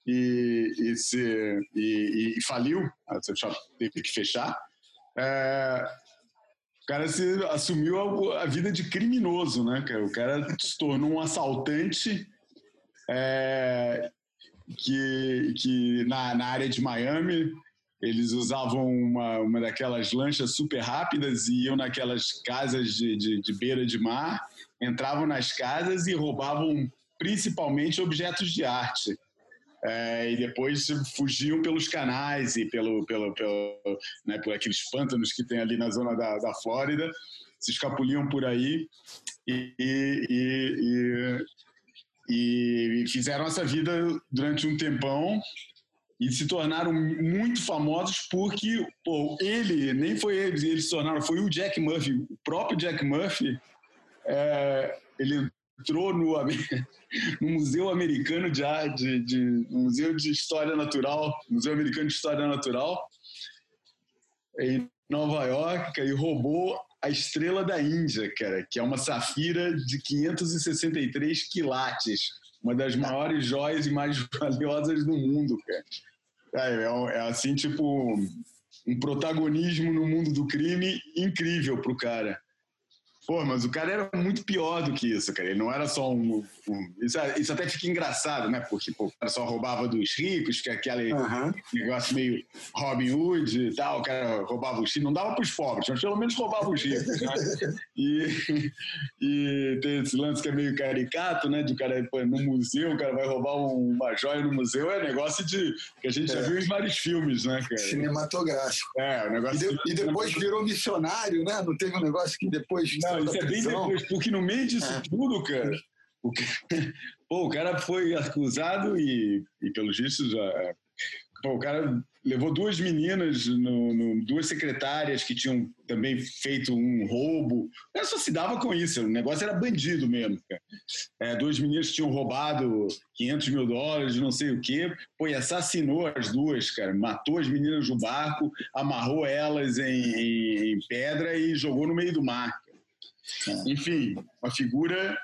e, e, se, e, e faliu, a shop teve que fechar. É, o cara se assumiu a, a, vida de criminoso, né? O cara se tornou um assaltante é, que, que na, na área de Miami eles usavam uma, uma daquelas lanchas super rápidas e iam naquelas casas de, de, de beira de mar, entravam nas casas e roubavam principalmente objetos de arte. É, e depois fugiam pelos canais e pelo, pelo, pelo né, por aqueles pântanos que tem ali na zona da, da Flórida, se escapuliam por aí e, e, e, e fizeram essa vida durante um tempão e se tornaram muito famosos porque pô, ele, nem foi eles, eles se tornaram, foi o Jack Murphy, o próprio Jack Murphy, é, ele entrou no, [laughs] no Museu Americano de de, de, Museu de História Natural, Museu Americano de História Natural, em Nova York, e roubou a estrela da Índia, cara, que é uma safira de 563 quilates, uma das maiores joias e mais [laughs] valiosas do mundo, cara. É, é, é assim, tipo, um protagonismo no mundo do crime incrível pro cara. Pô, mas o cara era muito pior do que isso, cara. Ele não era só um. um isso, isso, até fica engraçado, né? Porque pô, o cara só roubava dos ricos, que é aquele uhum. negócio meio Robin Hood e tal. O cara roubava os ricos. Não dava para os pobres, mas pelo menos roubava os ricos. Né? E, e tem esse lance que é meio caricato, né? De o cara pô, no museu, o cara vai roubar uma joia no museu. É negócio de. que a gente é. já viu em vários filmes, né, cara? Cinematográfico. É, o negócio. E, de, e depois virou missionário, né? Não teve um negócio que depois. Não, isso é bem depois, porque no meio disso é. tudo, cara, o, [laughs] pô, o cara foi acusado e, e pelos vistos, já, pô, o cara levou duas meninas, no, no, duas secretárias que tinham também feito um roubo. O cara só se dava com isso, o negócio era bandido mesmo. É, duas meninas tinham roubado 500 mil dólares, não sei o quê, pô, e assassinou as duas, cara. Matou as meninas no barco, amarrou elas em, em pedra e jogou no meio do mar. É. Enfim, uma figura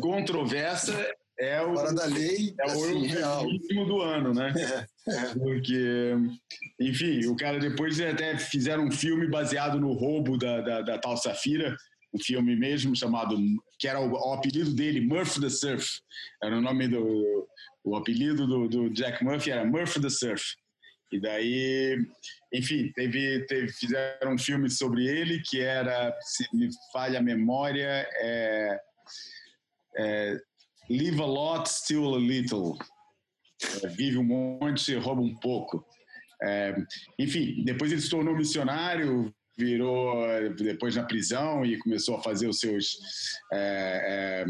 controversa é o fora da lei é o último do ano, né? É, é. Porque, enfim, o cara depois até fizeram um filme baseado no roubo da, da, da tal Safira, um filme mesmo chamado que era o, o, apelido dele, Murphy the Surf, era o nome do o apelido do, do Jack Murphy era Murphy the Surf. E daí, enfim, teve, teve, fizeram um filme sobre ele que era, se me falha a memória, é, é Live a Lot, Steal a Little. É, vive um monte, rouba um pouco. É, enfim, depois ele se tornou missionário, virou depois na prisão e começou a fazer os seus. É, é,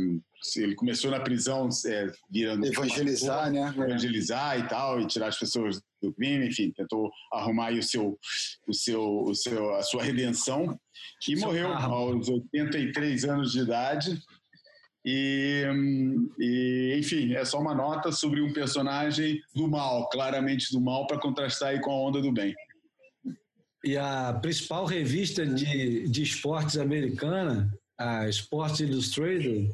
ele começou na prisão é, virando. Evangelizar, né? Evangelizar e tal, e tirar as pessoas do crime, enfim, tentou arrumar o seu, o seu, o seu, a sua redenção e seu morreu carro. aos 83 anos de idade. E, e, enfim, é só uma nota sobre um personagem do mal, claramente do mal, para contrastar aí com a onda do bem. E a principal revista de, de esportes americana, a Sports Illustrated,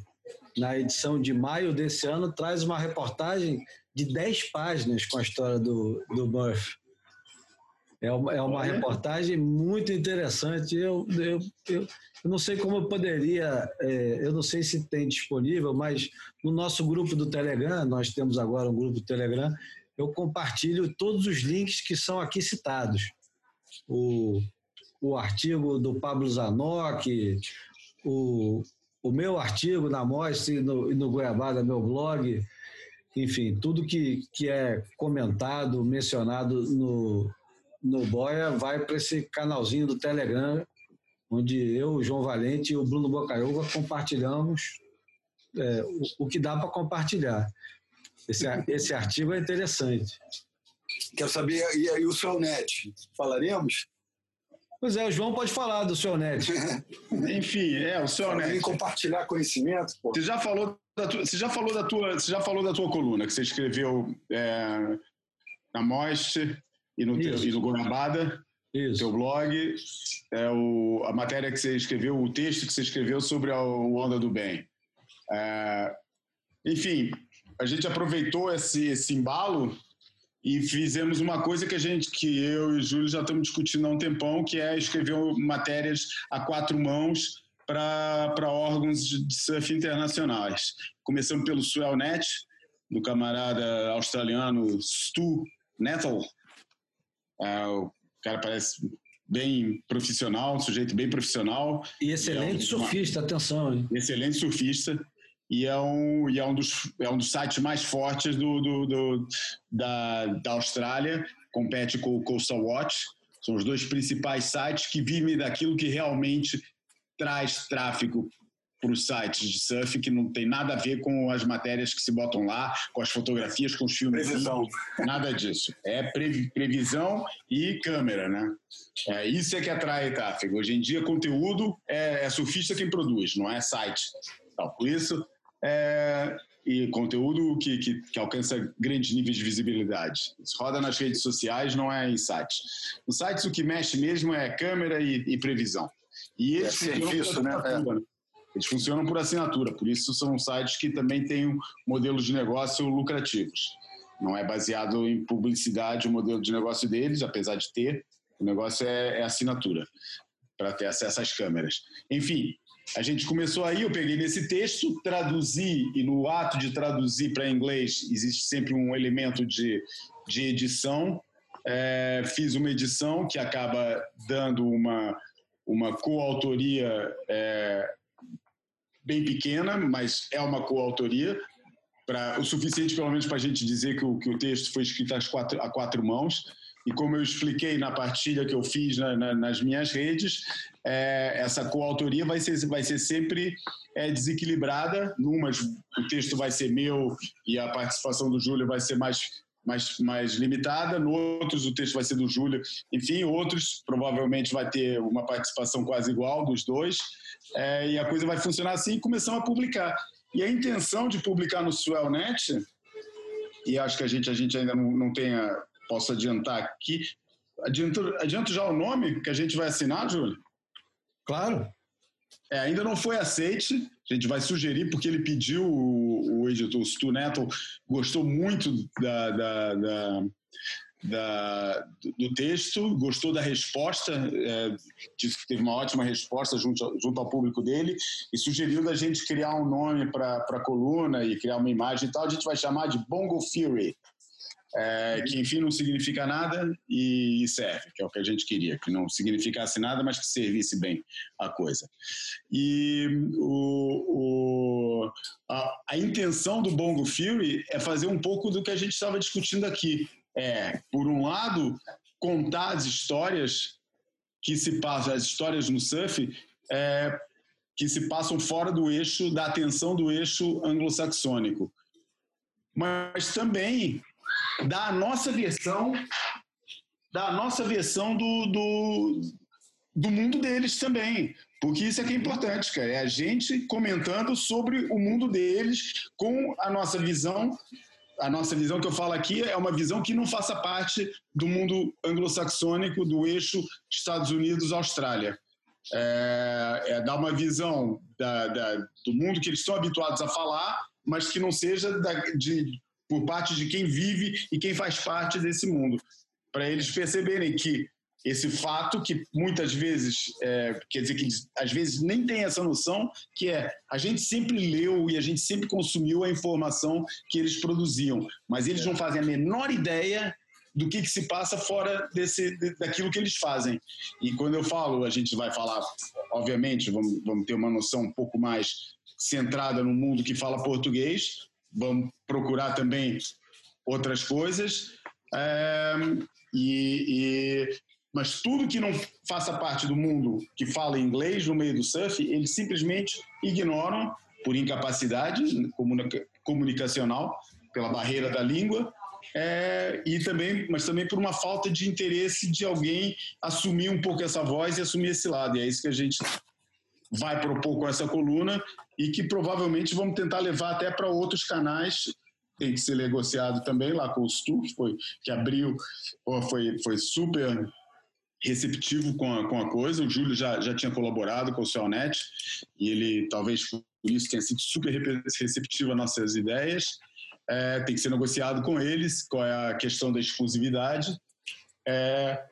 na edição de maio desse ano, traz uma reportagem de 10 páginas com a história do, do Murphy. É uma, é uma reportagem muito interessante. Eu, eu, eu, eu, não sei como eu poderia, é, eu não sei se tem disponível, mas no nosso grupo do Telegram, nós temos agora um grupo do Telegram, eu compartilho todos os links que são aqui citados o, o artigo do Pablo Zanoc, o, o meu artigo na Mostra e no, e no Goiabada, meu blog, enfim, tudo que, que é comentado, mencionado no, no Boia vai para esse canalzinho do Telegram, onde eu, João Valente e o Bruno Bocaiúva compartilhamos é, o, o, que dá para compartilhar. Esse, esse artigo é interessante. Quero saber, e aí o seu net? Falaremos? Pois é, o João pode falar do seu net. [laughs] Enfim, é, o seu net. compartilhar conhecimento, pô. Você já falou da tua, você já falou da tua, você já falou da tua coluna que você escreveu é, na Most e no, teu, e no Goiabada, Isso. teu blog, é o, a matéria que você escreveu, o texto que você escreveu sobre a, o Onda do Bem. É, enfim, a gente aproveitou esse, esse embalo e fizemos uma coisa que a gente, que eu e o Júlio já estamos discutindo há um tempão, que é escrever matérias a quatro mãos para órgãos de surf internacionais. Começando pelo Swellnet, do camarada australiano Stu Nettle. É, o cara parece bem profissional, um sujeito bem profissional. E excelente é uma, surfista, atenção. Hein? Excelente surfista e é um, e é um, dos, é um dos sites mais fortes do, do, do da, da Austrália, compete com o Coastal Watch. São os dois principais sites que vivem daquilo que realmente traz tráfego para os sites de surf que não tem nada a ver com as matérias que se botam lá, com as fotografias, com os filmes. Previsão. Nada disso. É previsão e câmera, né? É, isso é que atrai tráfego. Hoje em dia, conteúdo é, é surfista quem produz, não é site. Então, por isso, é, e conteúdo que, que, que, alcança grandes níveis de visibilidade. Isso roda nas redes sociais, não é em sites. Nos sites, o que mexe mesmo é câmera e, e previsão. E é serviço, né? É. Eles funcionam por assinatura, por isso são sites que também têm um modelos de negócio lucrativos. Não é baseado em publicidade o modelo de negócio deles, apesar de ter, o negócio é, é assinatura, para ter acesso às câmeras. Enfim, a gente começou aí, eu peguei nesse texto, traduzi, e no ato de traduzir para inglês existe sempre um elemento de, de edição. É, fiz uma edição que acaba dando uma, uma coautoria é, bem pequena, mas é uma coautoria, pra, o suficiente pelo menos para a gente dizer que o, que o texto foi escrito às quatro, a quatro mãos. E como eu expliquei na partilha que eu fiz na, na, nas minhas redes, é, essa coautoria vai ser, vai ser sempre é, desequilibrada. Numas o texto vai ser meu e a participação do Júlio vai ser mais, mais, mais limitada, no outros o texto vai ser do Júlio. Enfim, outros provavelmente vai ter uma participação quase igual dos dois. É, e a coisa vai funcionar assim e começamos a publicar. E a intenção de publicar no Swellnet, e acho que a gente, a gente ainda não, não tenha, posso adiantar aqui, adianto, já o nome que a gente vai assinar, Júlio? Claro. É, ainda não foi aceite, a gente vai sugerir, porque ele pediu, o, o editor, o Stu Neto, gostou muito da, da, da da, do texto, gostou da resposta, é, disse que teve uma ótima resposta junto, junto ao público dele e sugeriu da gente criar um nome para a coluna e criar uma imagem e tal. A gente vai chamar de Bongo Fury, é, que enfim não significa nada e, serve, que é o que a gente queria, que não significasse nada, mas que servisse bem a coisa. E o, o a, a intenção do Bongo Fury é fazer um pouco do que a gente estava discutindo aqui é, por um lado, contar as histórias que se passam, as histórias no surf, é, que se passam fora do eixo, da atenção do eixo anglo-saxônico. Mas também da nossa versão, da nossa versão do, do, do mundo deles também. Porque isso é que é importante, cara. É a gente comentando sobre o mundo deles com a nossa visão a nossa visão que eu falo aqui é uma visão que não faça parte do mundo anglo-saxônico, do eixo Estados Unidos-Austrália. É, é, dar uma visão da, da, do mundo que eles estão habituados a falar, mas que não seja da, de, por parte de quem vive e quem faz parte desse mundo. Para eles perceberem que esse fato que muitas vezes, é, quer dizer que às vezes nem tem essa noção, que é a gente sempre leu e a gente sempre consumiu a informação que eles produziam, mas eles não fazem a menor ideia do que, que se passa fora desse, daquilo que eles fazem. E quando eu falo, a gente vai falar, obviamente, vamos, vamos ter uma noção um pouco mais centrada no mundo que fala português, vamos procurar também outras coisas. É, e, e, mas tudo que não faça parte do mundo que fala inglês no meio do surf, eles simplesmente ignoram por incapacidade comunicacional, pela barreira da língua, é, e também, mas também por uma falta de interesse de alguém assumir um pouco essa voz e assumir esse lado. E é isso que a gente vai propor com essa coluna e que provavelmente vamos tentar levar até para outros canais. Tem que ser negociado também lá com o Stu, que, foi, que abriu, foi, foi super receptivo com a, com a coisa. O Júlio já, já tinha colaborado com o Celnet e ele, talvez por isso, tenha sido super receptivo às nossas ideias. É, tem que ser negociado com eles qual é a questão da exclusividade. É,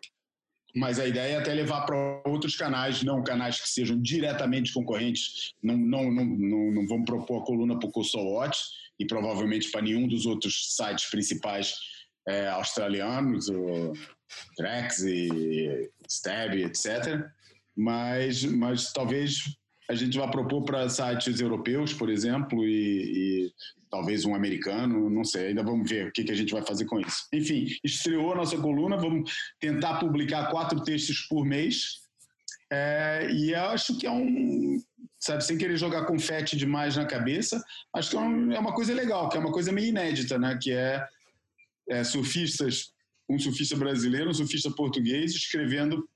mas a ideia é até levar para outros canais, não canais que sejam diretamente concorrentes. Não, não, não, não, não vamos propor a coluna para o Watch e provavelmente para nenhum dos outros sites principais é, australianos. Ou, Trex e Stab, etc. Mas, mas talvez a gente vá propor para sites europeus, por exemplo, e, e, talvez um americano, não sei, ainda vamos ver o que, que a gente vai fazer com isso. Enfim, estreou a nossa coluna, vamos tentar publicar quatro textos por mês, é, e acho que é um, sabe, sem querer jogar confete demais na cabeça, acho que é, é uma coisa legal, que é uma coisa meio inédita, né? Que é, é surfistas, um surfista brasileiro, um surfista português, escrevendo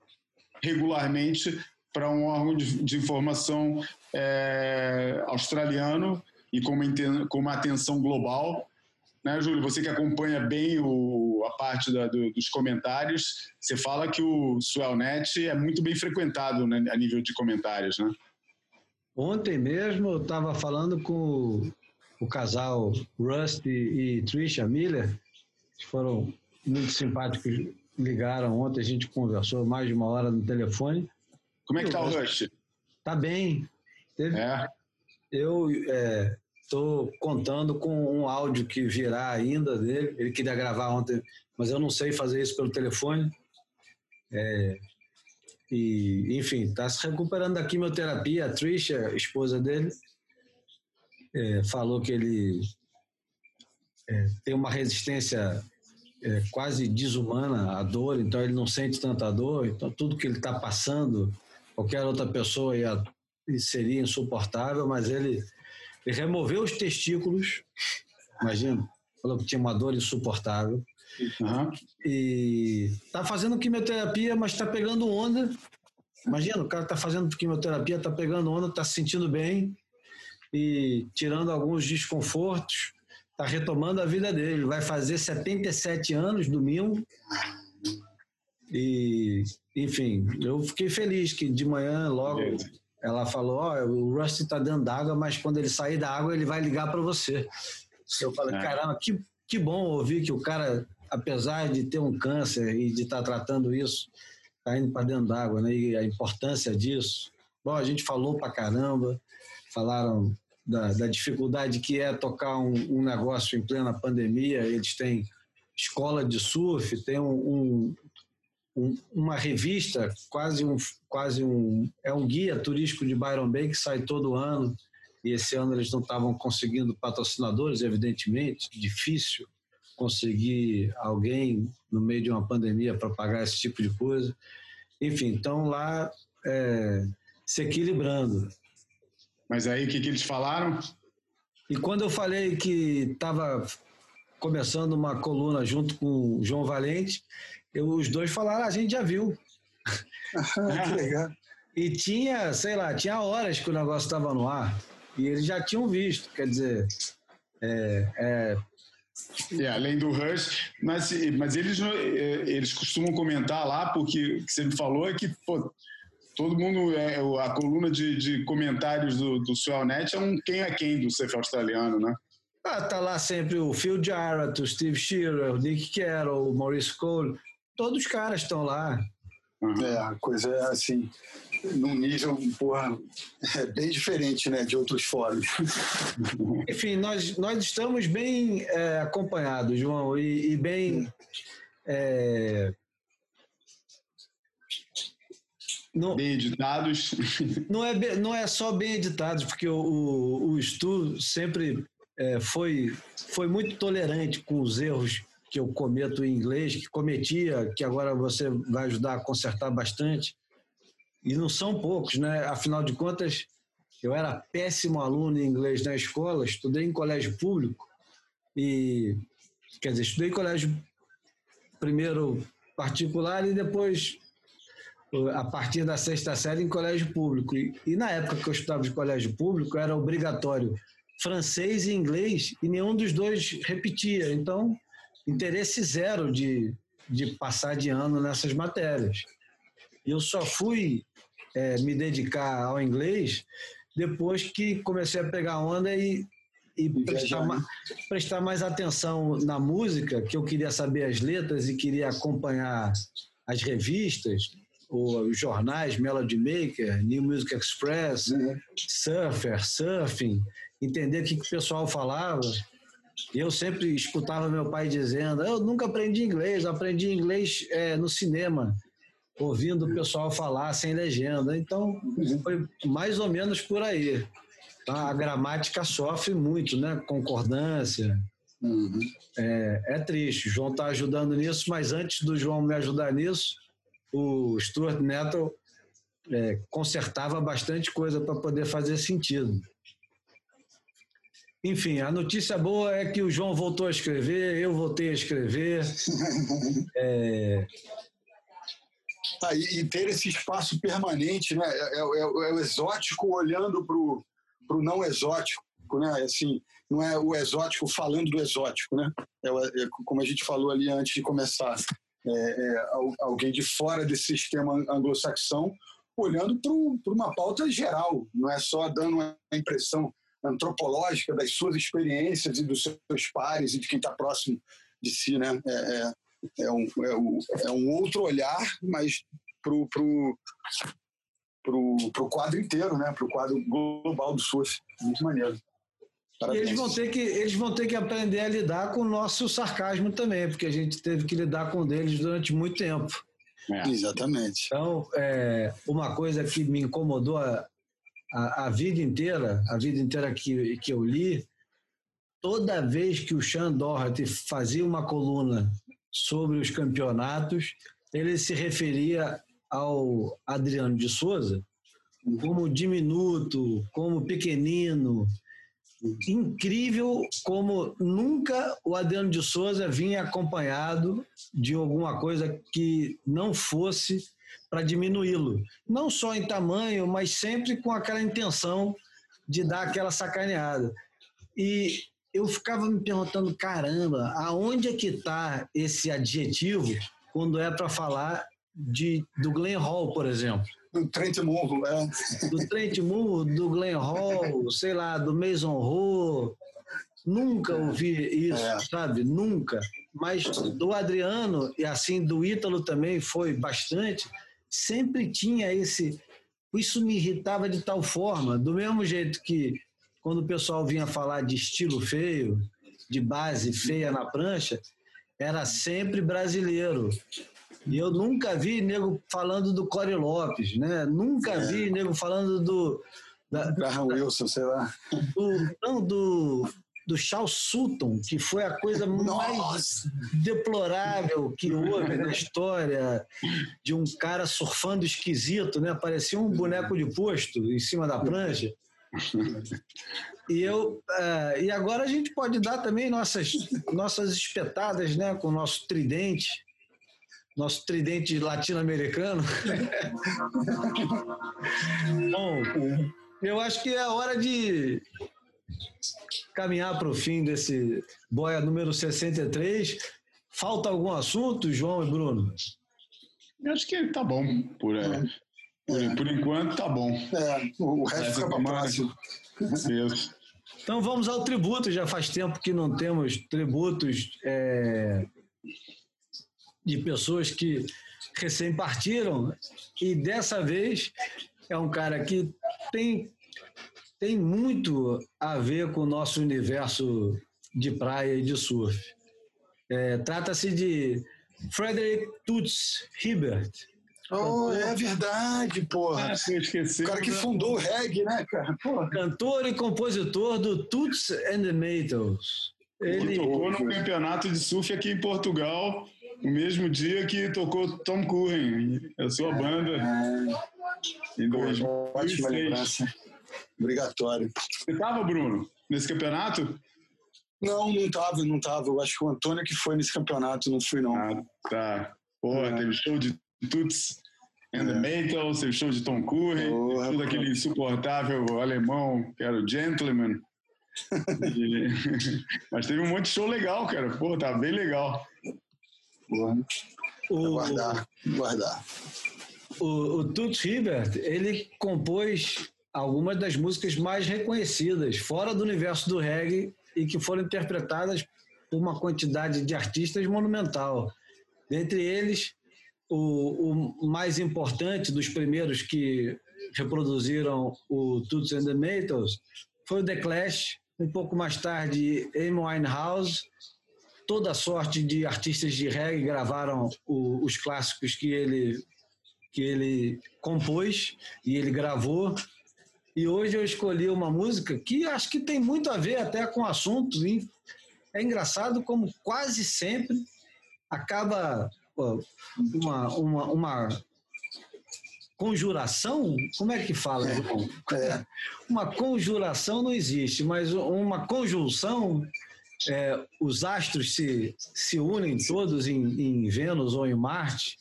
regularmente para um órgão de, de informação é, australiano e com uma, com uma atenção global. Né, Júlio? Você que acompanha bem o, a parte da, do, dos comentários, você fala que o Swellnet é muito bem frequentado né, a nível de comentários, né? Ontem mesmo eu estava falando com o casal Rusty e Trisha Miller, que foram muito simpáticos, ligaram ontem, a gente conversou mais de uma hora no telefone. Como é que está o Rusty? Está bem. Teve... É. Eu estou contando com um áudio que virá ainda dele. Ele queria gravar ontem, mas eu não sei fazer isso pelo telefone. É, e, enfim, está se recuperando da quimioterapia. A Trisha, esposa dele, é, falou que ele é, tem uma resistência é, quase desumana à dor, então ele não sente tanta dor. Então, tudo que ele está passando, qualquer outra pessoa ia, seria insuportável, mas ele, ele removeu os testículos, imagina, falou que tinha uma dor insuportável. Uhum. E tá fazendo quimioterapia, mas está pegando onda. Imagina, o cara tá fazendo quimioterapia, tá pegando onda, tá se sentindo bem e tirando alguns desconfortos, tá retomando a vida dele. Vai fazer 77 anos domingo. E, enfim, eu fiquei feliz que de manhã logo ela falou: Ó, oh, o Rusty tá dentro d'água, mas quando ele sair da água, ele vai ligar para você. Eu falei: é. caramba, que, que bom ouvir que o cara apesar de ter um câncer e de estar tá tratando isso, está indo para dentro d'água, né? E a importância disso. Bom, a gente falou para caramba, falaram da, da, dificuldade que é tocar um, um, negócio em plena pandemia. Eles têm escola de surf, tem um, um, uma revista, quase um, quase um. É um guia turístico de Byron Bay que sai todo ano. E esse ano eles não estavam conseguindo patrocinadores, evidentemente, difícil conseguir alguém no meio de uma pandemia para pagar esse tipo de coisa. Enfim, então lá é, se equilibrando. Mas aí o que, que eles falaram? E quando eu falei que estava começando uma coluna junto com o João Valente, eu, os dois falaram: ah, a gente já viu. [laughs] que legal. E tinha, sei lá, tinha horas que o negócio estava no ar e eles já tinham visto. Quer dizer, é, é, é, além do Rush, mas, mas eles, é, eles costumam comentar lá, porque o que você me falou é que pô, todo mundo, é, a coluna de, de comentários do, do Swellnet é um quem é quem do surf australiano, né? Ah, tá lá sempre o Phil Jarrett, o Steve Shearer, o Nick Carroll, o Maurice Cole, todos os caras estão lá. Uhum. É, a coisa é assim, num nível, porra, é bem diferente, né, de outros fóruns. [laughs] Enfim, nós, nós estamos bem é, acompanhados, João, e, e bem... É, não, bem editados. [laughs] Não é, não é só bem editados, porque o, o, o Stu sempre é, foi, foi muito tolerante com os erros que eu cometo em inglês, que cometia, que agora você vai ajudar a consertar bastante. E não são poucos, né? Afinal de contas, eu era péssimo aluno em inglês na escola, estudei em colégio público e quer dizer, estudei em colégio primeiro particular e depois a partir da sexta série em colégio público. E, e na época que eu estudava em colégio público era obrigatório francês e inglês e nenhum dos dois repetia. Então, interesse zero de, de passar de ano nessas matérias. Eu só fui é, me dedicar ao inglês depois que comecei a pegar onda e, e prestar, ma, prestar mais atenção na música, que eu queria saber as letras e queria acompanhar as revistas, os jornais Melody Maker, New Music Express, uhum. Surfer, Surfing, entender o que, que o pessoal falava. E eu sempre escutava meu pai dizendo: Eu nunca aprendi inglês, aprendi inglês é, no cinema ouvindo o pessoal falar sem legenda. Então, foi mais ou menos por aí. Tá? A gramática sofre muito, né? Concordância. Uhum. É, é, triste. O João está ajudando nisso, mas antes do João me ajudar nisso, o Stuart Nettle é, consertava bastante coisa para poder fazer sentido. Enfim, a notícia boa é que o João voltou a escrever, eu voltei a escrever. [laughs] é... ah, e, ter esse espaço permanente, né? É, é, é, é o exótico olhando para o não exótico, né? Assim, não é o exótico falando do exótico, né? É, é como a gente falou ali antes de começar, é, alguém de fora desse sistema anglo-saxão olhando para uma pauta geral, não é só dando uma impressão antropológica das suas experiências e dos seus pares e de quem está próximo de si, né? É, é, é, um, é, um, é um outro olhar, mas para o pro, pro, pro quadro inteiro, né? Para o quadro global do surf. Muito maneiro. E eles vão, ter que, eles vão ter que aprender a lidar com o nosso sarcasmo também, porque a gente teve que lidar com deles durante muito tempo. É. Exatamente. Então, é, uma coisa que me incomodou a, a, vida inteira, a vida inteira que, que eu li, toda vez que o Sean Doherty fazia uma coluna sobre os campeonatos, ele se referia ao Adriano de Souza como diminuto, como pequenino. Incrível como nunca o Adriano de Souza vinha acompanhado de alguma coisa que não fosse para diminuí-lo. Não só em tamanho, mas sempre com aquela intenção de dar aquela sacaneada. E eu ficava me perguntando, caramba, aonde é que está esse adjetivo quando é para falar de, do Glen Hall, por exemplo? Do Trent Morro, é. Do Trent Morro, do Glen Hall, sei lá, do Mason Rowe. Nunca ouvi isso, é. sabe? Nunca. Mas do Adriano, e assim do Ítalo também foi bastante, sempre tinha esse. Isso me irritava de tal forma, do mesmo jeito que quando o pessoal vinha falar de estilo feio, de base feia na prancha, era sempre brasileiro. E eu nunca vi nego falando do Corey Lopes, né? Nunca é. vi nego falando do. Da, Graham Wilson, sei lá. Do, não, do do Charles Sutton, que foi a coisa [laughs] Nossa. mais deplorável que houve na história de um cara surfando esquisito, né? Parecia um boneco de posto em cima da prancha. E eu uh, e agora a gente pode dar também nossas nossas espetadas, né, com o nosso tridente, nosso tridente latino-americano. [laughs] Bom, eu acho que é a hora de caminhar para o fim desse boia número 63. Falta algum assunto, João e Bruno? Acho que tá bom por, é, por, por, enquanto tá bom. É, o resto fica para próximo. Isso. Então vamos ao tributo. Já faz tempo que não temos tributos é, de pessoas que recém partiram e dessa vez é um cara que tem tem muito a ver com o nosso universo de praia e de surf. É, Trata-se de Frederick Toots Hibbert. Oh, é verdade, porra. Ah, esqueci. O cara que fundou o reggae, né, cara? Porra. Cantor e compositor do Toots and the Maytals. Ele tocou no campeonato de surf aqui em Portugal, no mesmo dia que tocou Tom Curren, a sua banda. É. Em 2006 obrigatório. Você estava, Bruno, nesse campeonato? Não, não estava, não estava. Eu acho que o Antônio que foi nesse campeonato, não fui, não. Ah, tá. Porra, é. teve show de Tuts and the Maytals, teve show de Tom Curry, Porra, tudo aquele insuportável alemão, que era o Gentleman. e... [laughs] Mas teve um monte de show legal, cara. Pô, tá bem legal. O... Guardar, guardar. O, o Toots Hibbert, ele compôs algumas das músicas mais reconhecidas fora do universo do reggae e que foram interpretadas por uma quantidade de artistas monumental. Dentre eles, o, o mais importante dos primeiros que reproduziram o Toots and the Maytals foi o The Clash, um pouco mais tarde Amy Winehouse, toda sorte de artistas de reggae gravaram o, os clássicos que ele que ele compôs e ele gravou e hoje eu escolhi uma música que acho que tem muito a ver até com o assunto. É engraçado como quase sempre acaba uma, uma, uma conjuração? Como é que fala? É, é. Uma conjuração não existe, mas uma conjunção, é, os astros se, se unem todos em, em Vênus ou em Marte,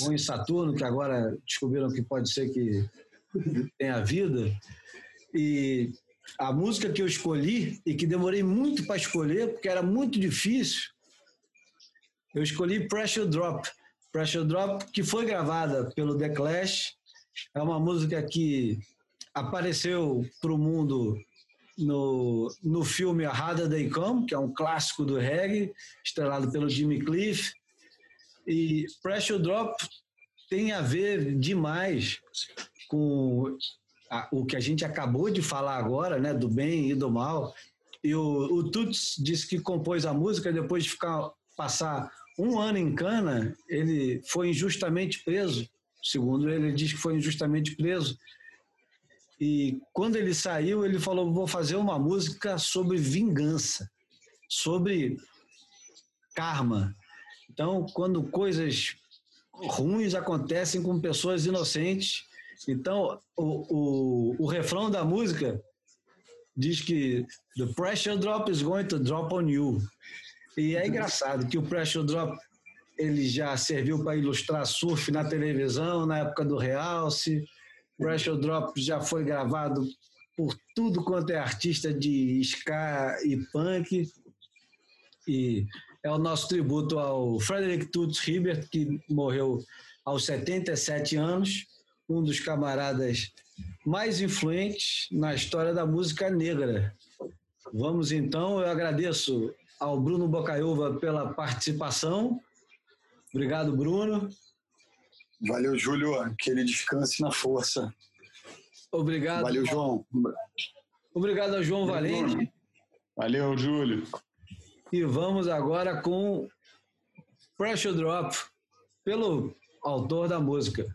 ou em Saturno, que agora descobriram que pode ser que tenha vida. E a música que eu escolhi, e que demorei muito para escolher, porque era muito difícil, eu escolhi Pressure Drop. Pressure Drop, que foi gravada pelo The Clash. É uma música que apareceu para o mundo no, no filme A Harder They Come, que é um clássico do reggae, estrelado pelo Jimmy Cliff. E Pressure Drop tem a ver demais com a, o que a gente acabou de falar agora, né, do bem e do mal. E o, o Tuts disse que compôs a música depois de ficar passar um ano em cana, ele foi injustamente preso. Segundo ele, ele diz que foi injustamente preso. E quando ele saiu, ele falou: vou fazer uma música sobre vingança, sobre karma. Então, quando coisas ruins acontecem com pessoas inocentes, então o, o, o refrão da música diz que the pressure drop is going to drop on you. E é engraçado que o Pressure Drop ele já serviu para ilustrar surf na televisão na época do Realce. Pressure Drop já foi gravado por tudo quanto é artista de ska e punk. E é o nosso tributo ao Frederick Toots Hibbert, que morreu aos 77 anos, um dos camaradas mais influentes na história da música negra. Vamos então, eu agradeço ao Bruno Bocaiúva pela participação. Obrigado, Bruno. Valeu, Júlio. Que ele descanse na força. Obrigado. Valeu, João. Obrigado ao João Valente. Valeu, Júlio. E vamos agora com Pressure Drop, pelo autor da música.